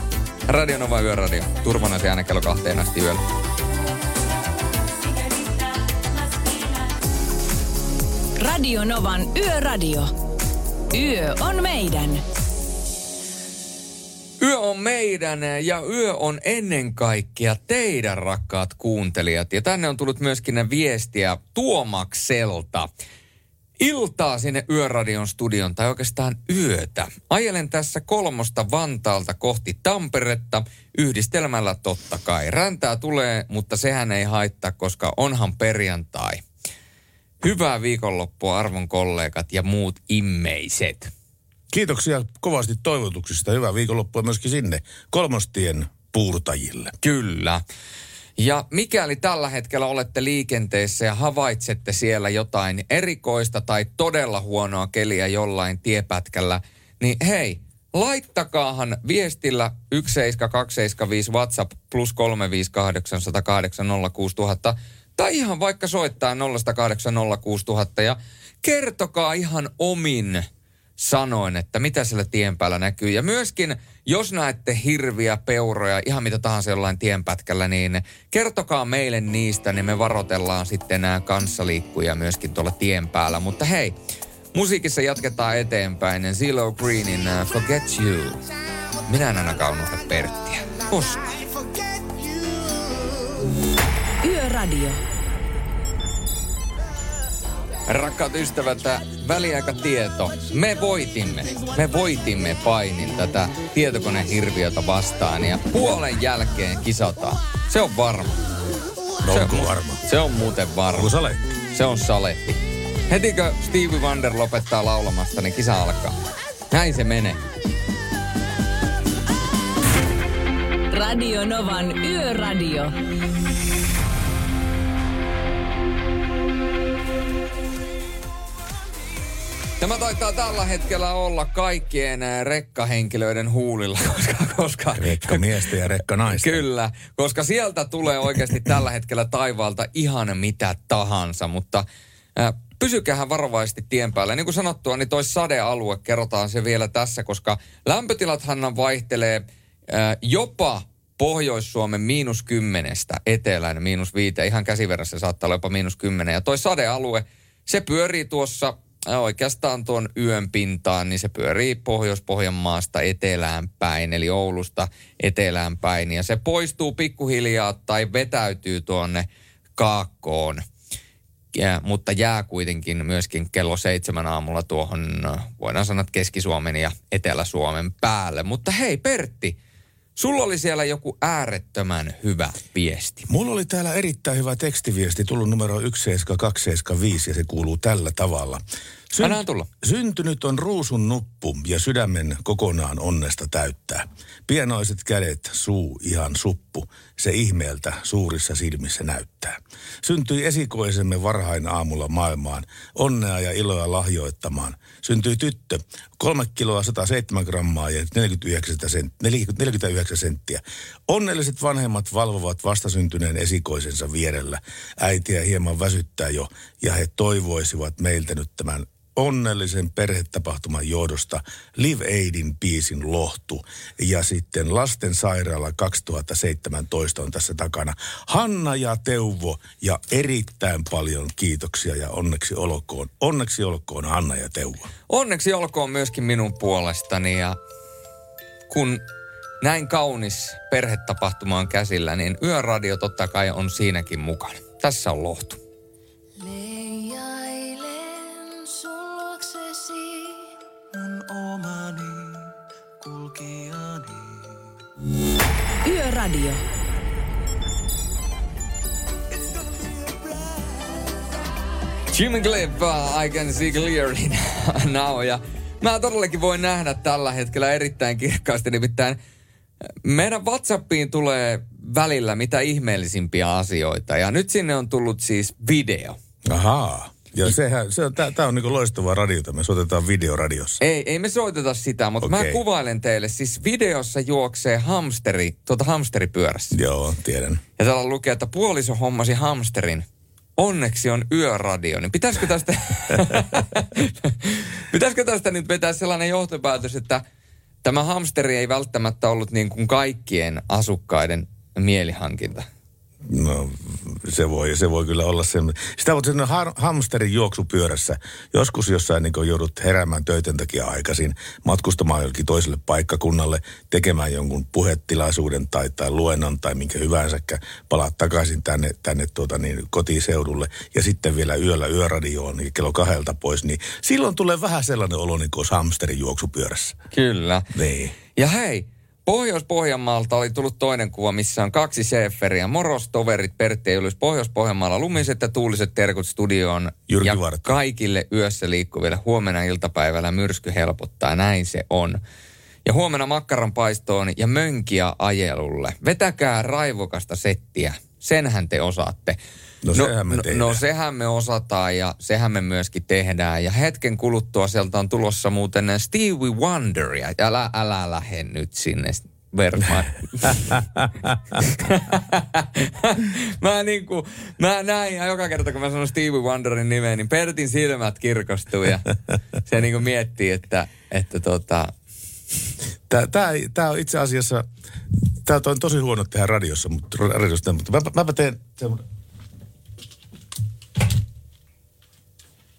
Radio Nova Yöradio. Turvana se aina kello kahteen asti yöllä. Radio Novan Yöradio. Yö on meidän. Yö on meidän ja yö on ennen kaikkea teidän rakkaat kuuntelijat. Ja tänne on tullut myöskin viestiä Tuomakselta. Iltaa sinne Yöradion studion, tai oikeastaan yötä. Ajelen tässä kolmosta Vantaalta kohti Tamperetta, yhdistelmällä totta kai. Räntää tulee, mutta sehän ei haittaa, koska onhan perjantai. Hyvää viikonloppua arvon kollegat ja muut immeiset. Kiitoksia kovasti toivotuksista. Hyvää viikonloppua myöskin sinne kolmostien puurtajille. Kyllä. Ja mikäli tällä hetkellä olette liikenteessä ja havaitsette siellä jotain erikoista tai todella huonoa keliä jollain tiepätkällä, niin hei, Laittakaahan viestillä 17275 WhatsApp plus 358 tai ihan vaikka soittaa 0806000 ja kertokaa ihan omin sanoin, että mitä siellä tien päällä näkyy. Ja myöskin, jos näette hirviä, peuroja, ihan mitä tahansa jollain tienpätkällä, niin kertokaa meille niistä, niin me varoitellaan sitten nämä kanssaliikkuja myöskin tuolla tien päällä. Mutta hei, musiikissa jatketaan eteenpäin. Zero Greenin uh, Forget You. Minä en ainakaan unohda Perttiä. Koska? Yöradio. Rakkaat ystävät, väliaikatieto. Me voitimme. Me voitimme painin tätä tietokonehirviötä vastaan ja puolen jälkeen kisataan. Se on varma. No se on, varma? Se on muuten varma. Onko saletti? Se on saletti. Hetikö Stevie Wonder lopettaa laulamasta, niin kisa alkaa. Näin se menee. Radio Novan Yöradio. Tämä taitaa tällä hetkellä olla kaikkien rekkahenkilöiden huulilla, koska... koska Rekka miestä ja rekka naista. Kyllä, koska sieltä tulee oikeasti tällä hetkellä taivaalta ihan mitä tahansa, mutta äh, pysykäähän varovaisesti tien päällä. Niin kuin sanottua, niin toi sadealue, kerrotaan se vielä tässä, koska lämpötilathan vaihtelee äh, jopa Pohjois-Suomen miinus kymmenestä etelään miinus viite. Ihan käsiverrassa saattaa olla jopa miinus kymmenen. Ja toi sadealue, se pyörii tuossa oikeastaan tuon yön pintaan, niin se pyörii Pohjois-Pohjanmaasta etelään päin, eli Oulusta etelään päin. Ja se poistuu pikkuhiljaa tai vetäytyy tuonne kaakkoon. Ja, mutta jää kuitenkin myöskin kello seitsemän aamulla tuohon, äh, voidaan sanoa, Keski-Suomen ja Etelä-Suomen päälle. Mutta hei Pertti, sulla oli siellä joku äärettömän hyvä viesti. Mulla oli täällä erittäin hyvä tekstiviesti, tullut numero 17275 ja se kuuluu tällä tavalla. Anna tulla. Syntynyt on ruusun nuppu ja sydämen kokonaan onnesta täyttää. Pienoiset kädet, suu ihan suppu, se ihmeeltä suurissa silmissä näyttää. Syntyi esikoisemme varhain aamulla maailmaan, onnea ja iloa lahjoittamaan. Syntyi tyttö, 3 kiloa 107 grammaa ja 49 senttiä, 49 senttiä. Onnelliset vanhemmat valvovat vastasyntyneen esikoisensa vierellä. Äitiä hieman väsyttää jo ja he toivoisivat meiltä nyt tämän onnellisen perhetapahtuman johdosta Live Aidin biisin lohtu. Ja sitten Lastensairaala 2017 on tässä takana. Hanna ja Teuvo ja erittäin paljon kiitoksia ja onneksi olkoon. Onneksi olkoon Hanna ja Teuvo. Onneksi olkoon myöskin minun puolestani ja kun näin kaunis perhetapahtuma on käsillä, niin Yöradio totta kai on siinäkin mukana. Tässä on lohtu. Yöradio. Jimmy Cliff, uh, I can see clearly now. Ja mä todellakin voin nähdä tällä hetkellä erittäin kirkkaasti, nimittäin meidän WhatsAppiin tulee välillä mitä ihmeellisimpiä asioita. Ja nyt sinne on tullut siis video. Ahaa. Ja sehän, se on, tää, on niinku loistavaa radiota. Me soitetaan videoradiossa. Ei, ei me soiteta sitä, mutta okay. Mä kuvailen teille. Siis videossa juoksee hamsteri, tuota hamsteripyörässä. Joo, tiedän. Ja täällä lukee, että puoliso hommasi hamsterin. Onneksi on yöradio. Niin pitäisikö tästä, pitäisikö tästä nyt vetää sellainen johtopäätös, että tämä hamsteri ei välttämättä ollut niin kuin kaikkien asukkaiden mielihankinta? No, se voi, se voi kyllä olla sen. Sitä voi sen har, hamsterin juoksupyörässä. Joskus jossain niin joudut heräämään töiden takia aikaisin, matkustamaan jollekin toiselle paikkakunnalle, tekemään jonkun puhetilaisuuden tai, tai luennon tai minkä hyvänsä, palaat takaisin tänne, tänne tuota niin, kotiseudulle ja sitten vielä yöllä yöradioon niin kello kahdelta pois, niin silloin tulee vähän sellainen olo niin kuin olisi hamsterin juoksupyörässä. Kyllä. Niin. Ja hei, Pohjois-Pohjanmaalta oli tullut toinen kuva, missä on kaksi seefferiä. Moros, toverit, Pertti ja Julius Pohjois-Pohjanmaalla. Lumiset ja tuuliset terkut studioon. Jyrki ja Vartta. kaikille yössä liikkuville. Huomenna iltapäivällä myrsky helpottaa. Näin se on. Ja huomenna makkaran paistoon ja mönkiä ajelulle. Vetäkää raivokasta settiä. Senhän te osaatte. No, sehän me no, tehdään. no sehän me osataan ja sehän me myöskin tehdään. Ja hetken kuluttua sieltä on tulossa muuten Stevie Wonderia. Älä, älä lähde nyt sinne Bergman. mä niinku, mä näin ja joka kerta kun mä sanon Stevie Wonderin nimen, niin Pertin silmät kirkastuu ja se niinku miettii, että, että tota, Tää, tää, tää on itse asiassa, tää on tosi huono tehdä radiossa, mutta, radiosta, mutta mä, mäpä teen semmoinen.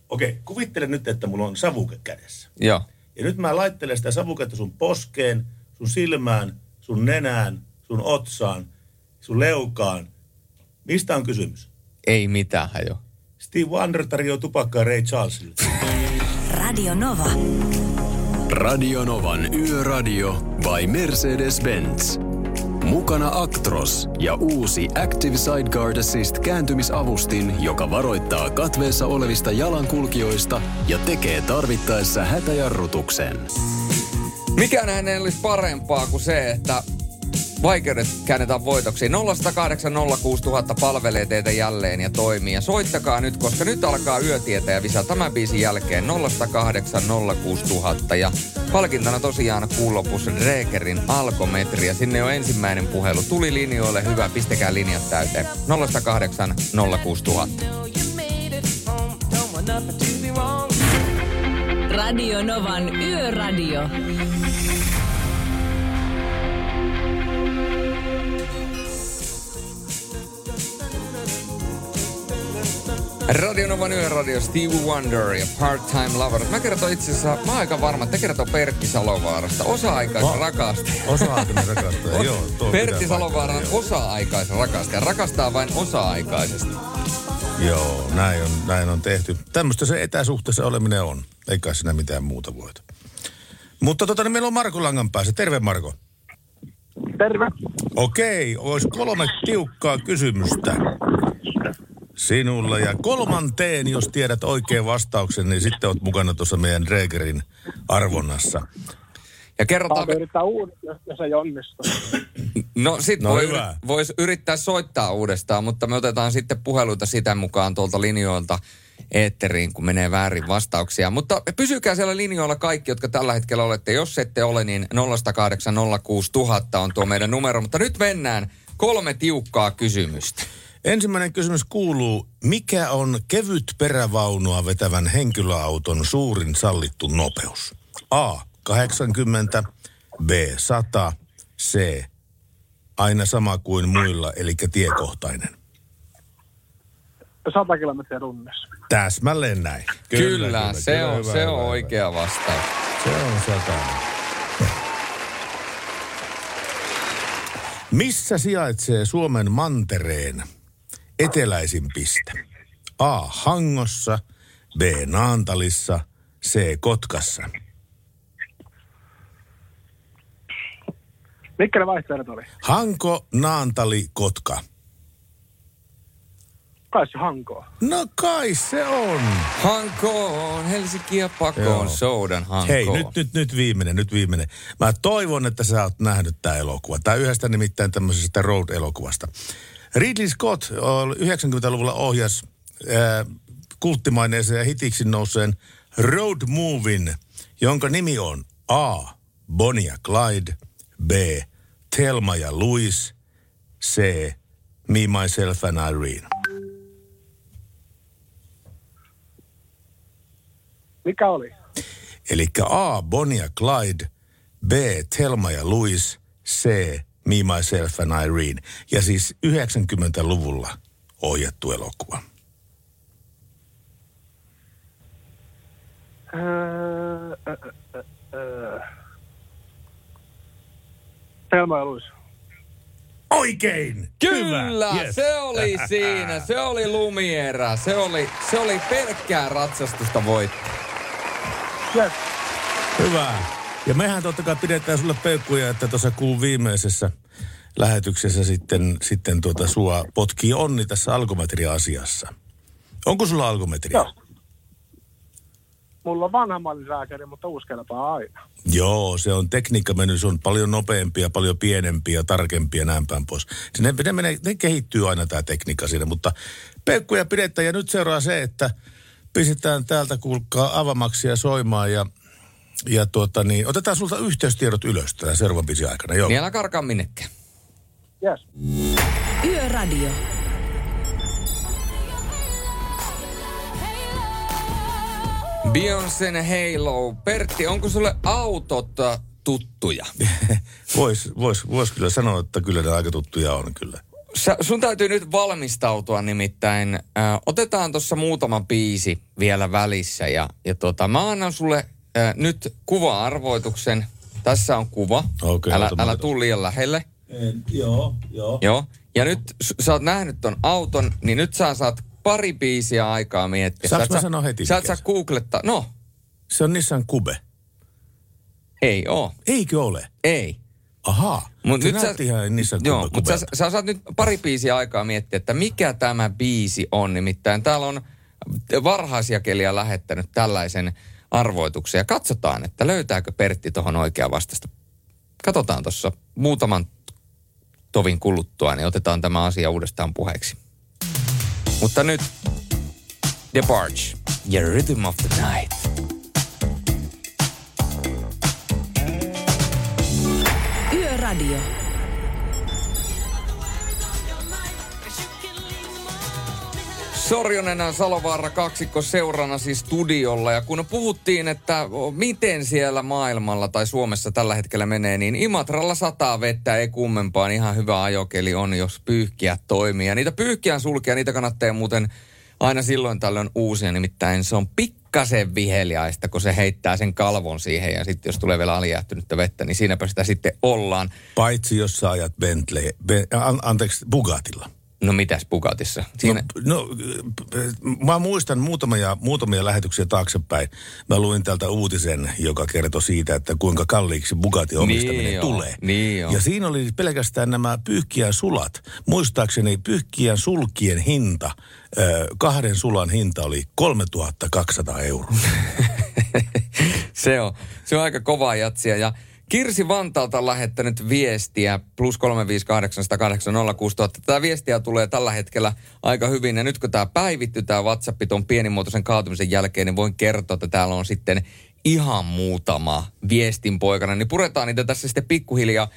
Okei, kuvittele nyt, että mulla on savuke kädessä. joo. Ja nyt mä laittelen sitä savuketta sun poskeen, sun silmään, sun nenään, sun otsaan, sun leukaan. Mistä on kysymys? Ei mitään hajo. Steve Wonder tarjoaa tupakkaa Ray Charlesille. Radio Nova. Radionovan Yöradio by Mercedes-Benz. Mukana Actros ja uusi Active Sideguard Assist kääntymisavustin, joka varoittaa katveessa olevista jalankulkijoista ja tekee tarvittaessa hätäjarrutuksen. Mikään ei olisi parempaa kuin se, että vaikeudet käännetään voitoksi. 0108 06000 palvelee teitä jälleen ja toimii. Ja soittakaa nyt, koska nyt alkaa yötietä ja visa tämän biisin jälkeen 0108 06000. Ja palkintona tosiaan kuun lopussa Dregerin alkometri. Ja sinne on ensimmäinen puhelu. Tuli linjoille, hyvä, pistäkää linjat täyteen. 0108 06000. Radio Novan Yöradio. Radionovan yöradio Stevie Wonder ja Part-Time Lover. Mä kerron itse asiassa, mä oon aika varma, että te kertoo Pertti Salovaarasta, osa-aikaisen Ma- rakastaja. Joo. tuo Pertti Salovaara on paikkansa, osa-aikaisen rakastaja. Rakastaa vain osa-aikaisesti. Joo, joo näin, on, näin on tehty. Tämmöistä se etäsuhteessa oleminen on. Ei kai siinä mitään muuta voita. Mutta tota, niin meillä on Marko Langan päässä. Terve Marko. Terve. Okei, olisi kolme tiukkaa kysymystä sinulle. Ja kolmanteen, jos tiedät oikein vastauksen, niin sitten oot mukana tuossa meidän Dregerin arvonnassa. Ja kerrotaan, yrittää uudestaan, jos, jos ei onnistu. no sit No voi, hyvä. vois yrittää soittaa uudestaan, mutta me otetaan sitten puheluita sitä mukaan tuolta linjoilta eetteriin, kun menee väärin vastauksia. Mutta pysykää siellä linjoilla kaikki, jotka tällä hetkellä olette. Jos ette ole, niin 0806000 on tuo meidän numero. Mutta nyt mennään kolme tiukkaa kysymystä. Ensimmäinen kysymys kuuluu, mikä on kevyt perävaunua vetävän henkilöauton suurin sallittu nopeus? A. 80, B. 100, C. Aina sama kuin muilla, eli tiekohtainen. 100 kilometriä tunnissa. Täsmälleen näin. Kyllä, kyllä se, kyllä, on, hyvä, se hyvä, on hyvä. oikea vastaus. Se on satainen. Missä sijaitsee Suomen mantereen eteläisin piste? A. Hangossa, B. Naantalissa, C. Kotkassa. Mitkä ne vaihtoehdot oli? Hanko, Naantali, Kotka. Kai se Hankoa. No kai se on. Hankoon, Helsinki ja pakoon, Joo. soudan Hankoon. Hei, nyt, nyt, nyt viimeinen, nyt viimeinen. Mä toivon, että sä oot nähnyt tämä elokuva. Tämä yhdestä nimittäin tämmöisestä Road-elokuvasta. Ridley Scott ol- 90-luvulla ohjas äh, kulttimaineeseen ja hitiksi nouseen Road Movin, jonka nimi on A. Bonnie ja Clyde, B. Thelma ja Louis, C. Me, Myself and Irene. Mikä oli? Eli A. Bonnie ja Clyde, B. Thelma ja Louis, C. Me, Myself and Irene. Ja siis 90-luvulla ohjattu elokuva. Öö, öö, öö, öö. Selma ja Luis. Oikein! Kyllä, Hyvä. Yes. se oli siinä. Se oli lumierä. Se oli, se oli pelkkää ratsastusta voitto. Yes. Hyvä. Ja mehän totta kai pidetään sulle peukkuja, että tuossa kuun viimeisessä lähetyksessä sitten, sitten tuota sua potkii onni tässä alkometria-asiassa. Onko sulla alkometria? Joo. mulla on vanha mallislääkäri, mutta uusi kelpaa aina. Joo, se on tekniikka mennyt, se on paljon nopeampia, paljon pienempiä, tarkempia ja näin päin pois. Se ne, ne, menee, ne kehittyy aina tämä tekniikka siinä, mutta peukkuja pidetään ja nyt seuraa se, että pistetään täältä kuulkaa avamaksia soimaan ja, ja tuota niin, otetaan sulta yhteystiedot ylös tämän seuraavan biisin aikana. Joo. Niin älä karkaa minnekään. Yes. Yöradio. Beyoncé Halo. Pertti, onko sulle autot äh, tuttuja? Vois, vois, vois kyllä sanoa, että kyllä ne aika tuttuja on kyllä. Sä, sun täytyy nyt valmistautua nimittäin. Äh, otetaan tuossa muutama biisi vielä välissä ja, ja tota, mä annan sulle äh, nyt kuva-arvoituksen. Tässä on kuva. Okei, älä, älä tuu liian lähelle. En, joo, joo. Joo. Ja nyt sä oot nähnyt ton auton, niin nyt sä saat pari biisiä aikaa miettiä. Saanko Sä et mä saa- sanoa heti, Sä et saa se on? googlettaa. No, Se on Nissan Kube. ei oo. Eikö ole? Ei. Ahaa. Mut se nyt sä, ihan Nissan joo, mutta sä, sä saat nyt pari biisiä aikaa miettiä, että mikä tämä biisi on. Nimittäin täällä on varhaisjakelija lähettänyt tällaisen arvoituksen. Ja katsotaan, että löytääkö Pertti tuohon oikea vastasta. Katsotaan tuossa muutaman tovin kuluttua, niin otetaan tämä asia uudestaan puheeksi. Mutta nyt The Barge ja Rhythm of the Night. Yöradio. Sorjonen ja Salovaara kaksikko seurana siis studiolla. Ja kun puhuttiin, että miten siellä maailmalla tai Suomessa tällä hetkellä menee, niin Imatralla sataa vettä, ei kummempaan. Ihan hyvä ajokeli on, jos pyyhkiä toimii. Ja niitä pyyhkiä sulkia, niitä kannattaa muuten aina silloin tällöin uusia. Nimittäin se on pikkasen viheliaista, kun se heittää sen kalvon siihen. Ja sitten jos tulee vielä alijäähtynyttä vettä, niin siinäpä sitä sitten ollaan. Paitsi jos sä ajat Bentley, ben, an, anteeksi, Bugatilla. No mitäs Bugatissa? Siinä... No, no, mä muistan muutamia, muutamia lähetyksiä taaksepäin. Mä luin täältä uutisen, joka kertoi siitä, että kuinka kalliiksi Bugatin omistaminen Niin joo, tulee. niin joo. ja siinä oli pelkästään nämä pyyhkiän sulat. Muistaakseni pyyhkiän sulkien hinta, kahden sulan hinta oli 3200 euroa. se, on, se on aika kovaa jatsia. Ja Kirsi Vantaalta on lähettänyt viestiä plus 358806000. Tätä viestiä tulee tällä hetkellä aika hyvin. Ja nyt kun tämä päivittyy, tämä WhatsApp tuon pienimuotoisen kaatumisen jälkeen, niin voin kertoa, että täällä on sitten ihan muutama viestin poikana. Niin puretaan niitä tässä sitten pikkuhiljaa.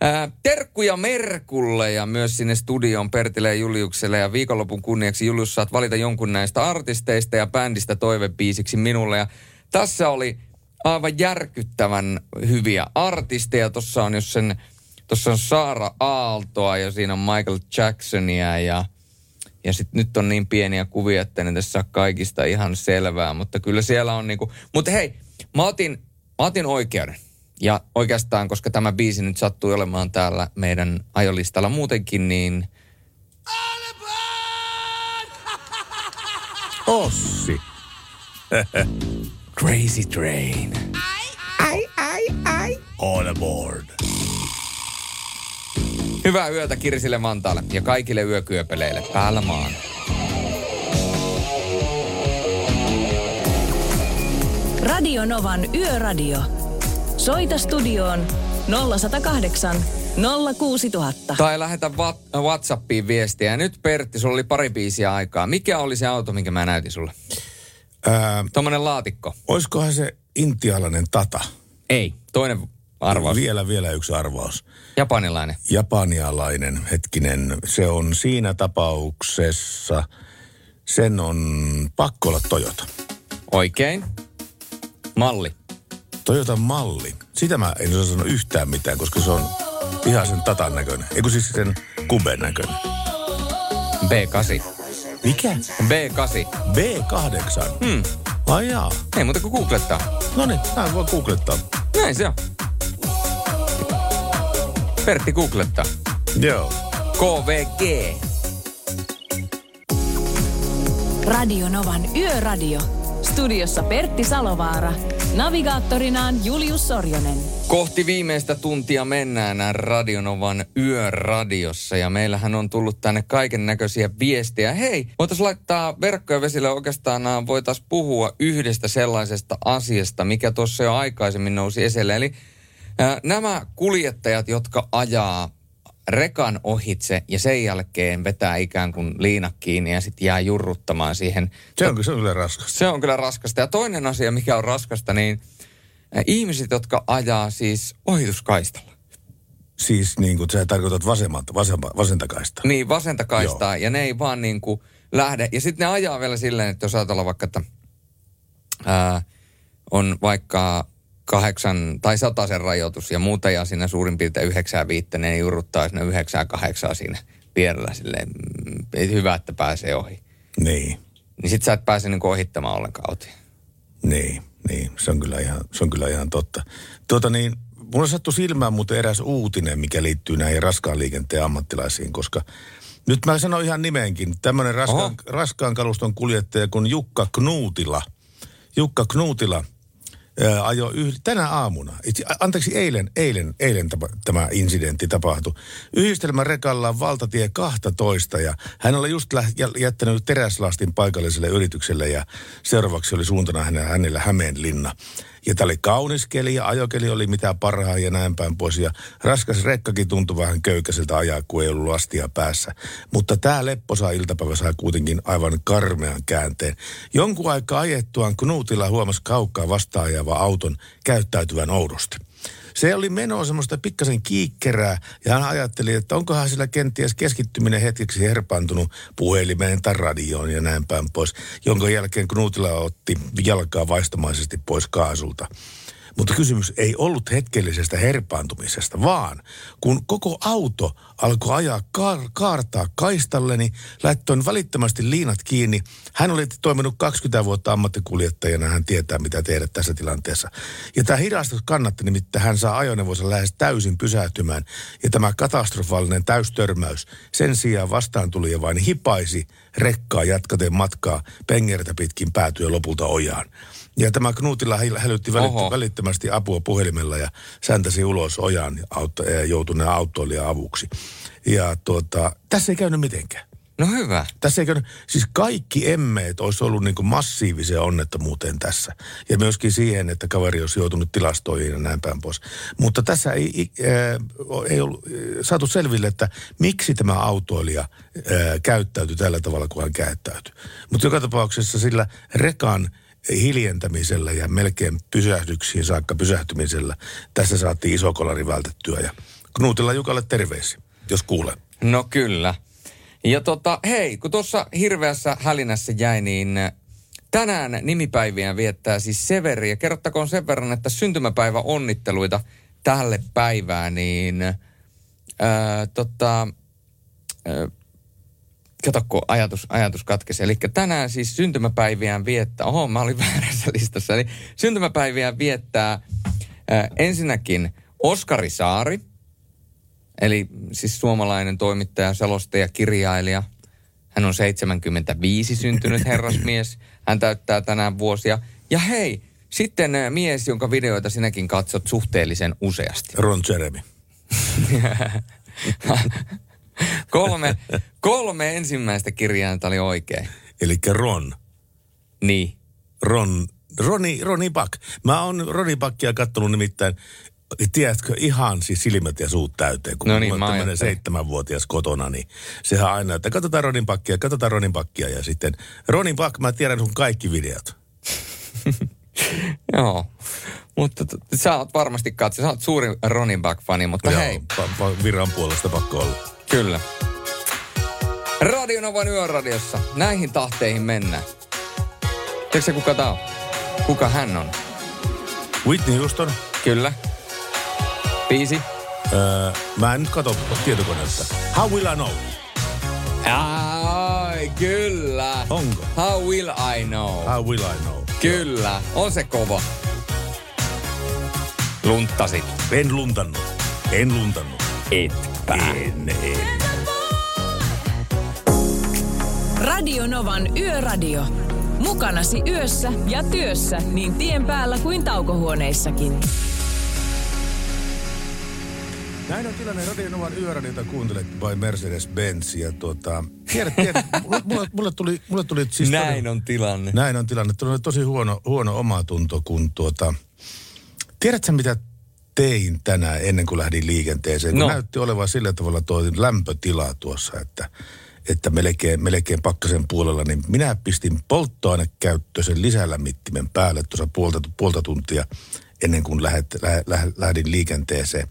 Ää, terkkuja Merkulle ja myös sinne studioon Pertille ja Juliukselle. Ja viikonlopun kunniaksi Julius saat valita jonkun näistä artisteista ja bändistä toivebiisiksi minulle. Ja tässä oli aivan järkyttävän hyviä artisteja. Tuossa on, jos sen, tuossa on Saara Aaltoa ja siinä on Michael Jacksonia ja, ja sit nyt on niin pieniä kuvia, että ne tässä ole kaikista ihan selvää, mutta kyllä siellä on niinku, mutta hei, mä otin, mä otin oikeuden. Ja oikeastaan, koska tämä biisi nyt sattui olemaan täällä meidän ajolistalla muutenkin, niin Ossi. Crazy Train. On aboard. Hyvää yötä Kirsille Vantaalle ja kaikille yökyöpeleille päällä maan. Radio Novan Yöradio. Soita studioon 0108 06000. Tai lähetä Whatsappiin viestiä. Ja nyt Pertti, sulla oli pari biisiä aikaa. Mikä oli se auto, minkä mä näytin sulle? Tuommoinen laatikko. olisikohan se intialainen tata? Ei. Toinen arvaus. Vielä, vielä yksi arvaus. Japanilainen. Japanialainen, hetkinen, se on siinä tapauksessa, sen on pakko olla Toyota. Oikein. Malli. Toyota malli. Sitä mä en osaa sanoa yhtään mitään, koska se on ihan sen tatan näköinen. Eikö siis sen kuben näköinen? B8. Mikä? B8. B8. Hmm. Ai jaa. Ei muuta kuin googlettaa. No niin, mä voin googlettaa. Näin se on. Pertti googlettaa. Joo. KVG. Radio Novan Yöradio. Studiossa Pertti Salovaara. Navigaattorinaan Julius Sorjonen. Kohti viimeistä tuntia mennään Radionovan yöradiossa ja meillähän on tullut tänne kaiken näköisiä viestejä. Hei, voitaisiin laittaa verkkoja vesille oikeastaan voitaisiin puhua yhdestä sellaisesta asiasta, mikä tuossa jo aikaisemmin nousi esille. Eli nämä kuljettajat, jotka ajaa rekan ohitse ja sen jälkeen vetää ikään kuin liina kiinni ja sitten jää jurruttamaan siihen. Se on, se on kyllä raskasta. Se on kyllä raskasta. Ja toinen asia, mikä on raskasta, niin ihmiset, jotka ajaa siis ohituskaistalla. Siis niin kuin sä tarkoitat vasemmalta, vasemma, vasenta kaista. Niin, vasenta kaistaa. Ja ne ei vaan niin kuin lähde. Ja sitten ne ajaa vielä silleen, että jos ajatellaan vaikka, että ää, on vaikka kahdeksan tai sen rajoitus ja muuta ja siinä suurin piirtein yhdeksää viittä, ne jurruttaa sinne yhdeksää kahdeksaa siinä vierellä silleen, mm, hyvä, että pääsee ohi. Niin. Niin sit sä et pääse niin ohittamaan ollenkaan ohi. Niin, niin. Se on kyllä ihan, se on kyllä ihan totta. Tuota niin, mulla sattui silmään muuten eräs uutinen, mikä liittyy näihin raskaan liikenteen ammattilaisiin, koska nyt mä sanon ihan nimenkin. Tämmöinen raskaan, raskaan kaluston kuljettaja kuin Jukka Knuutila. Jukka Knuutila – ajo yh- tänä aamuna, itse, anteeksi eilen, eilen, eilen tapa, tämä incidentti tapahtui. Yhdistelmän rekalla valtatie 12 ja hän oli just lä- jättänyt teräslastin paikalliselle yritykselle ja seuraavaksi oli suuntana hänellä Hämeenlinna. Ja tämä oli kaunis keli ja ajokeli oli mitä parhaa ja näin päin pois. Ja raskas rekkakin tuntui vähän köykäiseltä ajaa, kun ei ollut lastia päässä. Mutta tämä lepposa iltapäivä sai kuitenkin aivan karmean käänteen. Jonkun aikaa ajettuaan Knutilla huomasi kaukkaa vastaajava auton käyttäytyvän oudosti se oli menoa semmoista pikkasen kiikkerää ja hän ajatteli, että onkohan sillä kenties keskittyminen hetkeksi herpaantunut puhelimeen tai radioon ja näin päin pois, jonka jälkeen Knutila otti jalkaa vaistomaisesti pois kaasulta. Mutta kysymys ei ollut hetkellisestä herpaantumisesta, vaan kun koko auto alkoi ajaa kaar- kaartaa kaistalle, niin laittoin välittömästi liinat kiinni. Hän oli toiminut 20 vuotta ammattikuljettajana, hän tietää mitä tehdä tässä tilanteessa. Ja tämä hidastus kannatti, nimittäin hän saa ajoneuvonsa lähes täysin pysähtymään. Ja tämä katastrofaalinen täystörmäys sen sijaan vastaan tuli ja vain hipaisi rekkaa jatkaten matkaa pengertä pitkin päätyä lopulta ojaan. Ja tämä Knutilla hälytti välittä, välittömästi apua puhelimella ja säntäsi ulos ojan auto, joutuneen autoilija avuksi. Ja tuota, tässä ei käynyt mitenkään. No hyvä. Tässä ei käynyt, siis kaikki emmeet olisi ollut niin kuin massiiviseen onnettomuuteen tässä. Ja myöskin siihen, että kaveri olisi joutunut tilastoihin ja näin päin pois. Mutta tässä ei, ää, ei ollut saatu selville, että miksi tämä autoilija ää, käyttäytyi tällä tavalla, kun hän käyttäytyi. Mutta joka tapauksessa sillä rekan hiljentämisellä ja melkein pysähdyksiin saakka pysähtymisellä. Tässä saatiin iso kolari vältettyä ja Knutilla Jukalle terveisiä, jos kuulee. No kyllä. Ja tota, hei, kun tuossa hirveässä hälinässä jäi, niin tänään nimipäiviä viettää siis Severi. Ja kerrottakoon sen verran, että syntymäpäivä onnitteluita tälle päivään, niin ää, tota, ää, kato kun ajatus, ajatus katkesi. Eli tänään siis syntymäpäiviään viettää, oho mä olin väärässä listassa, eli syntymäpäiviään viettää ää, ensinnäkin Oskari Saari, eli siis suomalainen toimittaja, selostaja, kirjailija. Hän on 75 syntynyt herrasmies. Hän täyttää tänään vuosia. Ja hei, sitten mies, jonka videoita sinäkin katsot suhteellisen useasti. Ron Jeremy. kolme, kolme ensimmäistä kirjainta oli oikein. Eli Ron. Niin. Ron, Roni, Roni Buck. Mä oon Roni Buckia kattonut nimittäin tiedätkö, ihan siis silmät ja suut täyteen, kun no niin, on tämmöinen seitsemänvuotias kotona, niin sehän aina, että katsotaan Ronin pakkia, katsotaan Ronin pakkia ja sitten Ronin pakki, mä tiedän sun kaikki videot. Joo, mutta t- sä oot varmasti katso, sä oot suuri Ronin Back-fani, mutta Joo, hei. Pa- pa- viran puolesta pakko olla. Kyllä. Radionovan yöradiossa. Näihin tahteihin mennään. Tiedätkö kuka tää on? Kuka hän on? Whitney Houston. Kyllä. Biisi? Öö, mä en nyt katso tietokoneelta. How will I know? Ai, kyllä. Onko? How will I know? How will I know? Kyllä, on se kova. Lunttasit. En luntannut. En luntannut. Etpä. En, en. Radio Novan Yöradio. Mukanasi yössä ja työssä niin tien päällä kuin taukohuoneissakin. Näin on tilanne Radio Novan yöradiota kuuntelet by Mercedes-Benz. Ja tuota, tiedät, tiedät, mulle, mulle, tuli, mulle tuli siis Näin todella- on tilanne. Näin on tilanne. Tuli tosi huono, huono omatunto, kun tuota... Tiedätkö mitä tein tänään ennen kuin lähdin liikenteeseen? Kun No. näytti olevan sillä tavalla tuo lämpötila tuossa, että, että melkein, melkein pakkasen puolella, niin minä pistin polttoainekäyttöisen lisälämmittimen päälle tuossa puolta, puolta tuntia ennen kuin lähet, lähe, lähe, lähdin liikenteeseen.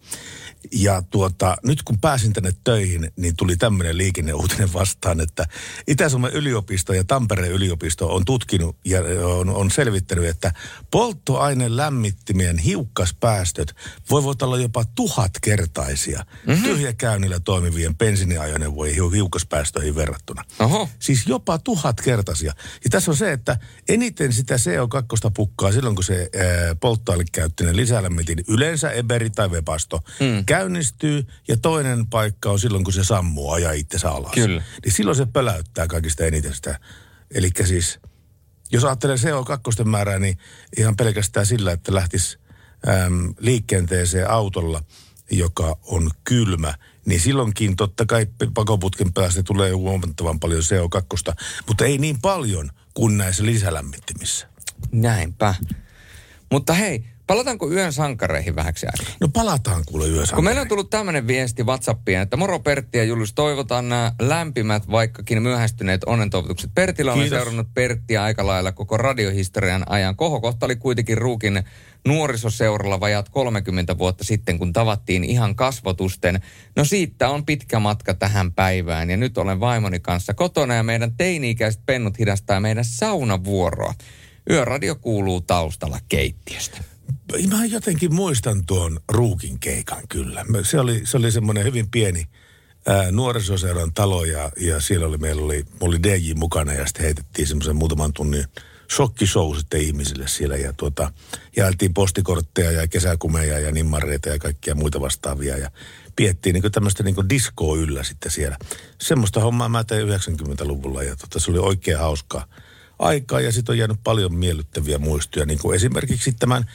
Ja tuota, nyt kun pääsin tänne töihin, niin tuli tämmöinen liikenneuutinen vastaan, että Itä-Suomen yliopisto ja Tampereen yliopisto on tutkinut ja on, on selvittänyt, että polttoaineen lämmittimien hiukkaspäästöt voivat olla jopa tuhatkertaisia mm-hmm. tyhjäkäynnillä toimivien bensiiniajoneuvojen hiu- hiukkaspäästöihin verrattuna. Oho. Siis jopa tuhatkertaisia. Ja tässä on se, että eniten sitä CO2 pukkaa silloin, kun se ää, polttoainekäyttöinen lisälämmitin, yleensä Eberi tai Webasto, mm. Käynnistyy. Ja toinen paikka on silloin, kun se sammuu ajaa itsensä alas. Kyllä. Niin silloin se pöläyttää kaikista eniten sitä. Eli siis, jos ajattelee CO2 määrää, niin ihan pelkästään sillä, että lähtisi äm, liikenteeseen autolla, joka on kylmä, niin silloinkin totta kai pakoputken päästä tulee huomattavan paljon CO2, mutta ei niin paljon kuin näissä lisälämmittimissä. Näinpä. Mutta hei, palataanko yön sankareihin vähäksi aikaa? No palataan kuule yössä. Kun meillä on tullut tämmöinen viesti WhatsAppiin, että moro Pertti ja Julius, toivotan nämä lämpimät, vaikkakin myöhästyneet onnentoivotukset. Pertillä Kiitos. seurannut Perttiä aika lailla koko radiohistorian ajan. Kohokohta oli kuitenkin Ruukin nuorisoseuralla vajaat 30 vuotta sitten, kun tavattiin ihan kasvotusten. No siitä on pitkä matka tähän päivään ja nyt olen vaimoni kanssa kotona ja meidän teini-ikäiset pennut hidastaa meidän saunavuoroa. Yöradio kuuluu taustalla keittiöstä. Mä jotenkin muistan tuon Ruukin keikan kyllä. Se oli, se oli semmoinen hyvin pieni ää, nuorisoseuran talo ja, ja siellä oli, meillä oli, oli DJ mukana ja sitten heitettiin semmoisen muutaman tunnin shokkishow sitten ihmisille siellä ja tuota, jaeltiin postikortteja ja kesäkumeja ja nimmareita ja kaikkia muita vastaavia ja piettiin niin tämmöistä niin diskoa yllä sitten siellä. Semmoista hommaa mä tein 90-luvulla ja tota, se oli oikein hauskaa aikaa ja sitten on jäänyt paljon miellyttäviä muistoja, niin kuin esimerkiksi tämän,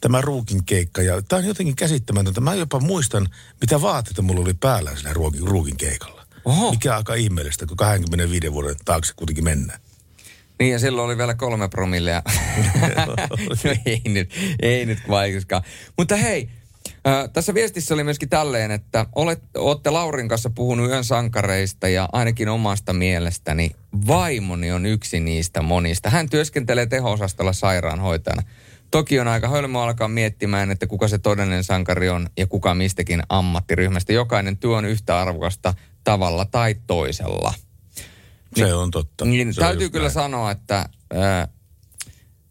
tämä ruukin keikka. Ja tämä on jotenkin käsittämätöntä. Mä jopa muistan, mitä vaatteita mulla oli päällä sillä ruukin, ruukin keikalla. Oho. Mikä aika ihmeellistä, kun 25 vuoden taakse kuitenkin mennään. Niin ja silloin oli vielä kolme promillea. no ei nyt, ei nyt vaikuskaan. Mutta hei, äh, tässä viestissä oli myöskin tälleen, että olet, olette Laurin kanssa puhunut yön sankareista ja ainakin omasta mielestäni vaimoni on yksi niistä monista. Hän työskentelee teho-osastolla sairaanhoitajana. Toki on aika hölmö alkaa miettimään, että kuka se todellinen sankari on ja kuka mistäkin ammattiryhmästä. Jokainen työ on yhtä arvokasta tavalla tai toisella. Se on totta. Niin, se täytyy kyllä näin. sanoa, että ää,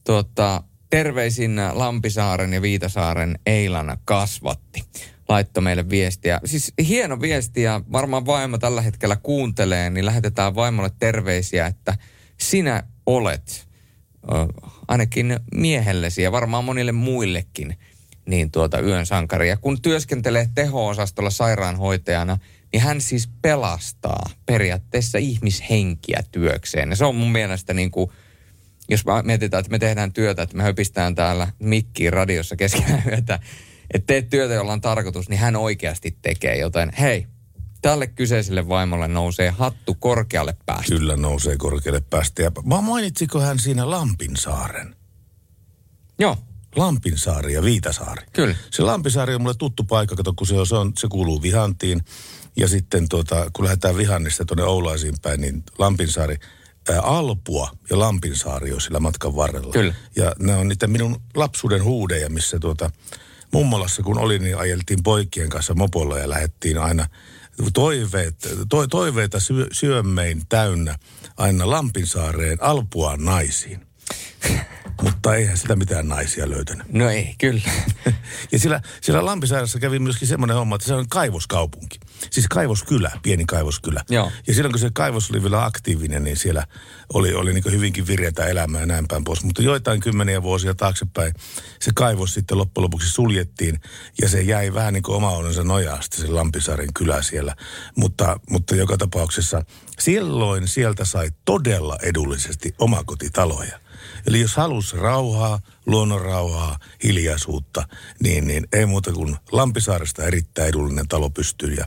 tuota, terveisin Lampisaaren ja Viitasaaren Eilana kasvatti. Laittoi meille viestiä. Siis hieno viesti ja varmaan vaimo tällä hetkellä kuuntelee, niin lähetetään vaimolle terveisiä, että sinä olet ainakin miehellesi ja varmaan monille muillekin niin tuota yön sankari. Ja kun työskentelee teho-osastolla sairaanhoitajana, niin hän siis pelastaa periaatteessa ihmishenkiä työkseen. Ja se on mun mielestä niin kuin, jos mietitään, että me tehdään työtä, että me höpistään täällä mikkiin radiossa keskellä yötä, että teet työtä, jolla on tarkoitus, niin hän oikeasti tekee. Joten hei, tälle kyseiselle vaimolle nousee hattu korkealle päästä. Kyllä nousee korkealle päästä. Ja mä mainitsiko hän siinä Lampinsaaren? Joo, Lampinsaari ja Viitasaari. Kyllä. Se Lampisaari on mulle tuttu paikka, kato, kun se, on, se, on, se kuuluu Vihantiin. Ja sitten tuota, kun lähdetään Vihannista tuonne Oulaisiin päin, niin Lampinsaari, Alpua ja Lampinsaari on sillä matkan varrella. Kyllä. Ja ne on niitä minun lapsuuden huudeja, missä tuota, mummolassa kun oli, niin ajeltiin poikien kanssa mopolla ja lähdettiin aina toiveet, to, toiveita syö, syömmein täynnä aina Lampinsaareen Alpuaan naisiin. mutta eihän sitä mitään naisia löytänyt. No ei, kyllä. Ja siellä, siellä Lampisairassa kävi myöskin semmoinen homma, että se on kaivoskaupunki. Siis kaivoskylä, pieni kaivoskylä. Joo. Ja silloin kun se kaivos oli vielä aktiivinen, niin siellä oli, oli niin hyvinkin virjeitä elämää ja näin päin pois. Mutta joitain kymmeniä vuosia taaksepäin se kaivos sitten loppujen lopuksi suljettiin ja se jäi vähän niin kuin oma onnensa nojaa sitten se Lampisaaren kylä siellä. Mutta, mutta joka tapauksessa silloin sieltä sai todella edullisesti omakotitaloja. Eli jos halusi rauhaa, luonnon rauhaa, hiljaisuutta, niin, niin ei muuta kuin Lampisaaresta erittäin edullinen talo pystyy ja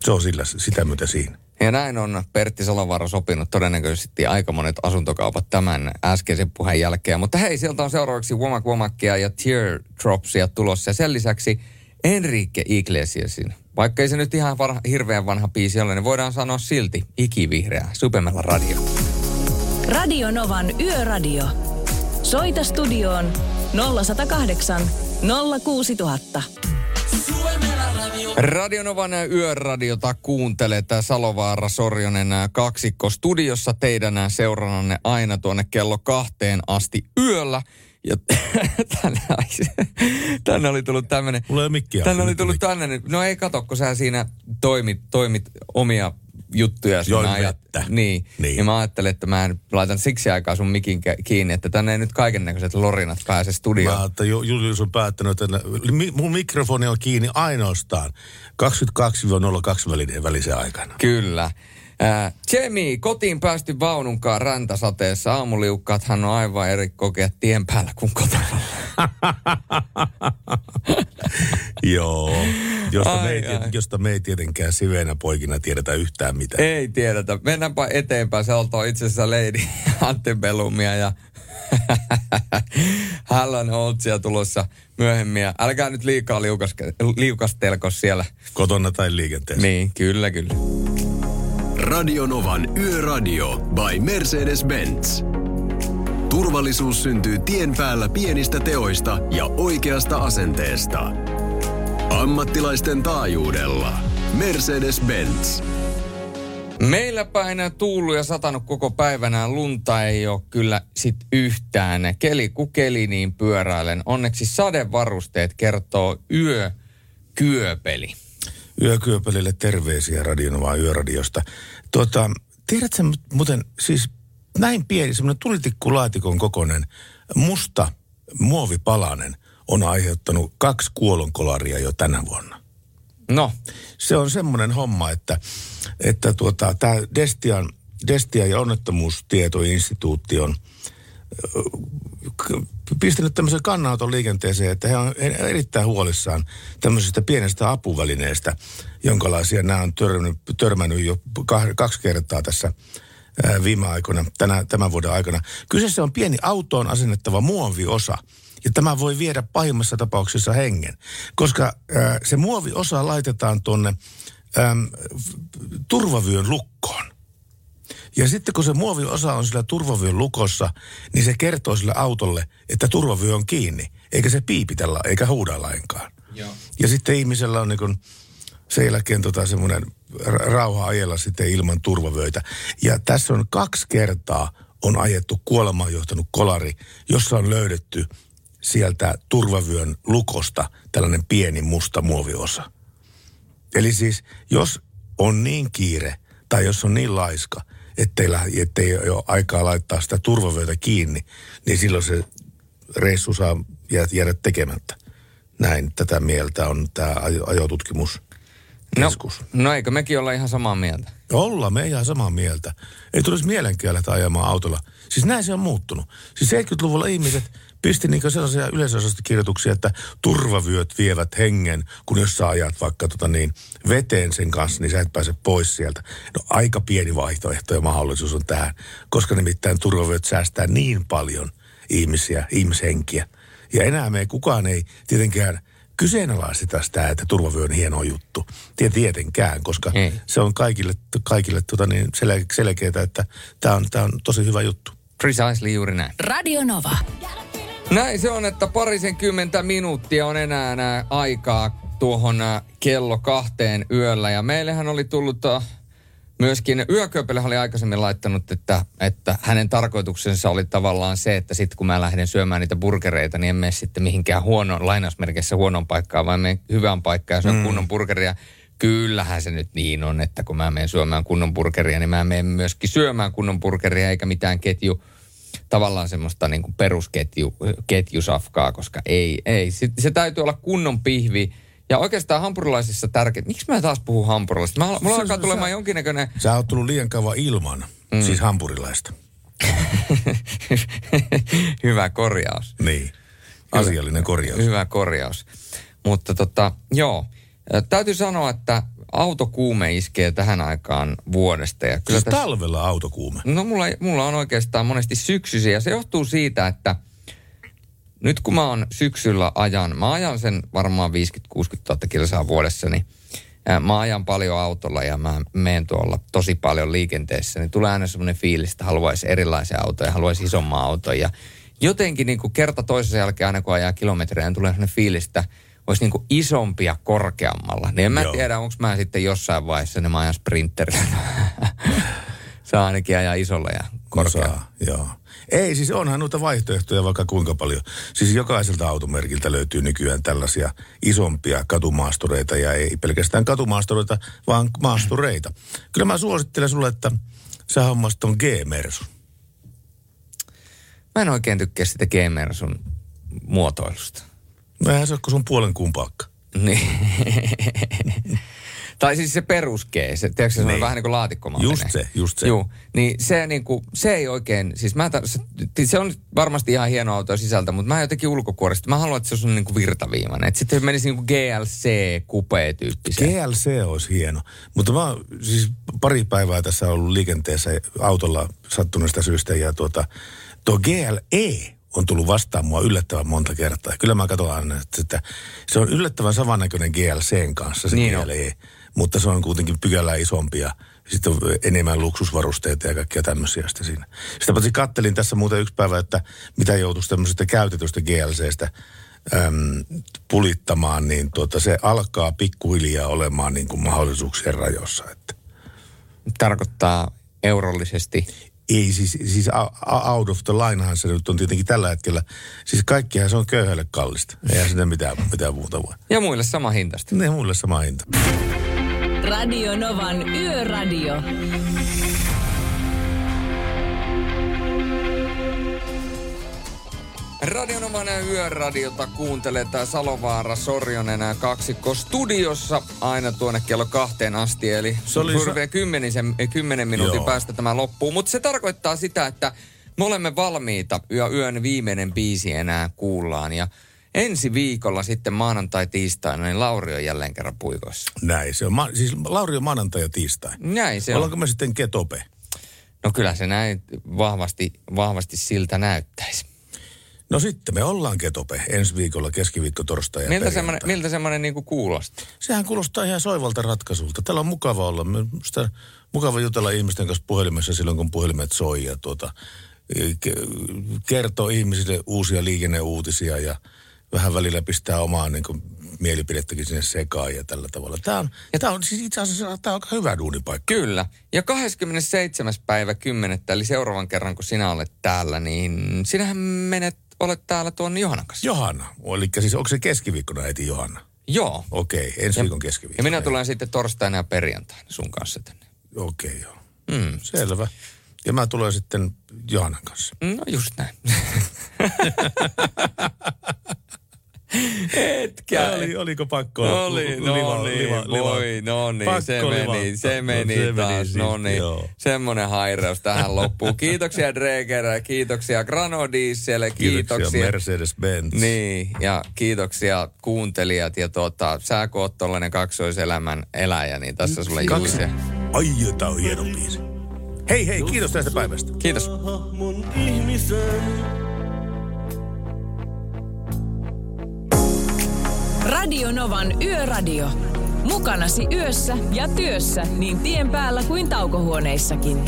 se on sillä, sitä myötä siinä. Ja näin on Pertti Salovaara sopinut todennäköisesti aika monet asuntokaupat tämän äskeisen puheen jälkeen. Mutta hei, sieltä on seuraavaksi Womack Womackia ja Teardropsia tulossa. Ja sen lisäksi Enrique Iglesiasin. Vaikka ei se nyt ihan varha, hirveän vanha biisi ole, niin voidaan sanoa silti ikivihreä Supemella radio. Radio Novan Yöradio. Soita studioon 0108 06000. Radionovan yöradiota kuuntelee tämä Salovaara Sorjonen kaksikko studiossa teidän seurannanne aina tuonne kello kahteen asti yöllä. Ja tänne, tänne oli tullut tämmöinen... Mulla ei ole mikkiä. Tänne oli tullut tänne, no ei kato, kun sä siinä toimit, toimit omia juttuja. Join sun vettä. Niin. Niin. Ja mä ajattelin, että mä laitan siksi aikaa sun mikin kiinni, että tänne ei nyt kaiken näköiset lorinat pääse studioon. Mä, että Ju- Julius on päättänyt, että mun mikrofoni on kiinni ainoastaan 22-02 välinen välisen aikana. Kyllä. Ää, Jamie, kotiin päästy vaununkaan räntäsateessa. Aamuliukkaathan on aivan eri kokea tien päällä kuin kotona. Joo, josta, Ai, me ei, ai. josta me ei tietenkään siveenä poikina tiedetä yhtään mitään. Ei tiedetä. Mennäänpä eteenpäin. Se oltaan itse asiassa Lady Antebellumia ja Hallan Oltsia tulossa myöhemmin. Ja älkää nyt liikaa liukaske, liukastelko siellä. Kotona tai liikenteessä. Niin, kyllä, kyllä. Radionovan Yöradio by Mercedes-Benz. Turvallisuus syntyy tien päällä pienistä teoista ja oikeasta asenteesta. Ammattilaisten taajuudella. Mercedes-Benz. Meillä päin tuullut ja satanut koko päivänä. Lunta ei ole kyllä sit yhtään. Keli ku keli niin pyöräilen. Onneksi sadevarusteet kertoo yökyöpeli. Yökyöpelille terveisiä Radionovaa Yöradiosta. Tuota, tiedätkö muuten, siis näin pieni, semmoinen tulitikkulaatikon kokoinen musta muovipalanen on aiheuttanut kaksi kuolonkolaria jo tänä vuonna. No, Se on semmoinen homma, että, että tuota, tämä Destian, Destian ja onnettomuustietoinstituutti on pistänyt tämmöisen kannanoton liikenteeseen, että he on erittäin huolissaan tämmöisestä pienestä apuvälineestä, jonkalaisia nämä on törmännyt, törmännyt jo kaksi kertaa tässä viime aikoina, tänä, tämän vuoden aikana. Kyseessä on pieni autoon asennettava muoviosa, ja tämä voi viedä pahimmassa tapauksessa hengen, koska ää, se muoviosa laitetaan tuonne äm, turvavyön lukkoon. Ja sitten kun se muoviosa on sillä turvavyön lukossa, niin se kertoo sille autolle, että turvavyö on kiinni, eikä se piipitellä eikä huuda lainkaan. Joo. Ja sitten ihmisellä on niin kuin sen jälkeen tota semmoinen ra- rauha ajella sitten ilman turvavöitä. Ja tässä on kaksi kertaa on ajettu kuolemaan johtanut kolari, jossa on löydetty sieltä turvavyön lukosta tällainen pieni musta muoviosa. Eli siis, jos on niin kiire tai jos on niin laiska, ettei, lä- ettei ole aikaa laittaa sitä turvavyötä kiinni, niin silloin se reissu saa jää- jäädä tekemättä. Näin tätä mieltä on tämä ajo- ajotutkimus. no, no eikö mekin olla ihan samaa mieltä? Ollaan me ihan samaa mieltä. Ei tulisi mielenkään lähteä ajamaan autolla. Siis näin se on muuttunut. Siis 70-luvulla ihmiset pisti niinku sellaisia yleisösastokirjoituksia, että turvavyöt vievät hengen, kun jos sä ajat vaikka tota niin, veteen sen kanssa, niin sä et pääse pois sieltä. No aika pieni vaihtoehto ja mahdollisuus on tähän, koska nimittäin turvavyöt säästää niin paljon ihmisiä, ihmishenkiä. Ja enää me kukaan ei tietenkään kyseenalaisteta sitä, että turvavyö on hieno juttu. Tie- Tietenkään, koska Ei. se on kaikille, kaikille tota niin sel- selkeää, että tämä on, tää on tosi hyvä juttu. Precisely juuri näin. Radio Nova. Näin se on, että parisenkymmentä minuuttia on enää nää aikaa tuohon ää, kello kahteen yöllä. Ja meillähän oli tullut äh, Myöskin Yököpele oli aikaisemmin laittanut, että, että hänen tarkoituksensa oli tavallaan se, että sitten kun mä lähden syömään niitä burgereita, niin en mene sitten mihinkään huonoon, lainausmerkeissä huonoon paikkaan, vaan menen hyvään paikkaan ja syön mm. kunnon burgeria. Kyllähän se nyt niin on, että kun mä menen syömään kunnon burgeria, niin mä menen myöskin syömään kunnon burgeria, eikä mitään ketju, tavallaan semmoista niin kuin perusketju, ketjusafkaa, koska ei, ei. Se, se täytyy olla kunnon pihvi, ja oikeastaan hampurilaisissa tärkeää. Miksi mä taas puhun hampurilaisista? Mä, mulla alkaa tulemaan jonkinnäköinen... Sä oot tullut liian kauan ilman, mm. siis hampurilaista. Hyvä korjaus. Niin, asiallinen korjaus. Hyvä korjaus. Mutta tota, joo, täytyy sanoa, että autokuume iskee tähän aikaan vuodesta. Ja kyllä siis tässä, talvella autokuume? No mulla, mulla on oikeastaan monesti syksyisiä. Ja se johtuu siitä, että – nyt kun mä oon syksyllä ajan, mä ajan sen varmaan 50-60 000 kilsaa vuodessa, niin mä ajan paljon autolla ja mä menen tuolla tosi paljon liikenteessä, niin tulee aina semmoinen fiilis, että haluaisi erilaisia autoja, haluaisi isomman auton. Ja jotenkin niin kuin kerta toisensa jälkeen aina kun ajaa kilometrejä, niin tulee semmoinen fiilis, että olisi niin isompia korkeammalla. Niin en mä Joo. tiedä, onko mä sitten jossain vaiheessa, niin mä ajan sprinterillä. saa ainakin ajaa isolla ja korkealla. No saa, joo. Ei, siis onhan noita vaihtoehtoja vaikka kuinka paljon. Siis jokaiselta automerkiltä löytyy nykyään tällaisia isompia katumaastureita ja ei pelkästään katumaastureita, vaan maastureita. Kyllä mä suosittelen sulle, että sä hommasit ton G-Mersun. Mä en oikein tykkää sitä G-Mersun muotoilusta. No eihän se ole sun puolen kumpaakka. Niin. Tai siis se perus G, se, tiedätkö, se niin. on vähän niin kuin laatikkomallinen. Just se, just se. Joo, niin se, niin kuin, se ei oikein, siis mä, se, se on varmasti ihan hieno auto sisältä, mutta mä jotenkin ulkokuoresta, mä haluan, että se on niin kuin virtaviivainen. Että sitten menisi niin kuin GLC kupee tyyppiseen. GLC olisi hieno, mutta mä siis pari päivää tässä ollut liikenteessä autolla sattuneesta syystä ja tuota, tuo GLE on tullut vastaan mua yllättävän monta kertaa. Kyllä mä katson aina, että se on yllättävän samannäköinen GLCn kanssa se niin GLE. On mutta se on kuitenkin pykälää isompi ja sitten on enemmän luksusvarusteita ja kaikkia tämmöisiä sitten siinä. Sitä paitsi kattelin tässä muuten yksi päivä, että mitä joutuisi tämmöisestä käytetystä GLCstä äm, pulittamaan, niin tuota, se alkaa pikkuhiljaa olemaan niin kuin mahdollisuuksien rajoissa. Että. Tarkoittaa eurollisesti? Ei, siis, siis out of the linehan se nyt on tietenkin tällä hetkellä. Siis kaikkihan se on köyhälle kallista. Eihän sitä mitään, mitään muuta voi. Ja muille sama hintasta. Ne muille sama hinta. Radio Novan Yöradio. Radionovan yöradiota kuuntelee tää Salovaara Sorjonen kaksikko studiossa aina tuonne kello kahteen asti. Eli se oli sa- kymmenisen, kymmenen minuutin Joo. päästä tämä loppuu. Mutta se tarkoittaa sitä, että me olemme valmiita ja yön viimeinen biisi enää kuullaan. Ja ensi viikolla sitten maanantai-tiistaina, niin Lauri on jälleen kerran puikoissa. Näin se on. Ma- siis Lauri on maanantai ja tiistai. Näin se Ollaanko on. me sitten ketope? No kyllä se näin vahvasti, vahvasti siltä näyttäisi. No sitten me ollaan ketope ensi viikolla keskiviikko, torstai ja miltä semmoinen, miltä semmoinen niin kuulostaa? Sehän kuulostaa ihan soivalta ratkaisulta. Täällä on mukava olla. Sitä, mukava jutella ihmisten kanssa puhelimessa silloin, kun puhelimet soi ja tuota, kertoo ihmisille uusia liikenneuutisia ja vähän välillä pistää omaa niin kuin, mielipidettäkin sinne sekaan ja tällä tavalla. Tämä on, ja tämä on siis itse asiassa tämä on aika hyvä duunipaikka. Kyllä. Ja 27. päivä 10. eli seuraavan kerran kun sinä olet täällä, niin sinähän menet, olet täällä tuon Johannan kanssa. Johanna. Eli siis onko se keskiviikkona heti Johanna? Joo. Okei, okay, ensi ja, viikon keskiviikko. Ja minä tulen sitten torstaina ja perjantaina sun kanssa tänne. Okei, okay, joo. Mm. Selvä. Ja mä tulen sitten Johannan kanssa. No just näin. Etkä. Oli, oliko pakko? Oli, no liva, niin, liva, liva. voi, no niin, se meni, se meni no, se taas, meni no niin. Joo. Semmoinen haireus tähän loppuu. Kiitoksia Dreger, kiitoksia Grano Diesel, kiitoksia, kiitoksia Mercedes-Benz. Niin, ja kiitoksia kuuntelijat, ja tuota, sä kun oot tollanen kaksoiselämän eläjä, niin tässä sulle Kaksi. juuri. Ai, tämä on hieno biisi. Hei hei, kiitos tästä päivästä. Kiitos. Radio Novan Yöradio. Mukanasi yössä ja työssä niin tien päällä kuin taukohuoneissakin.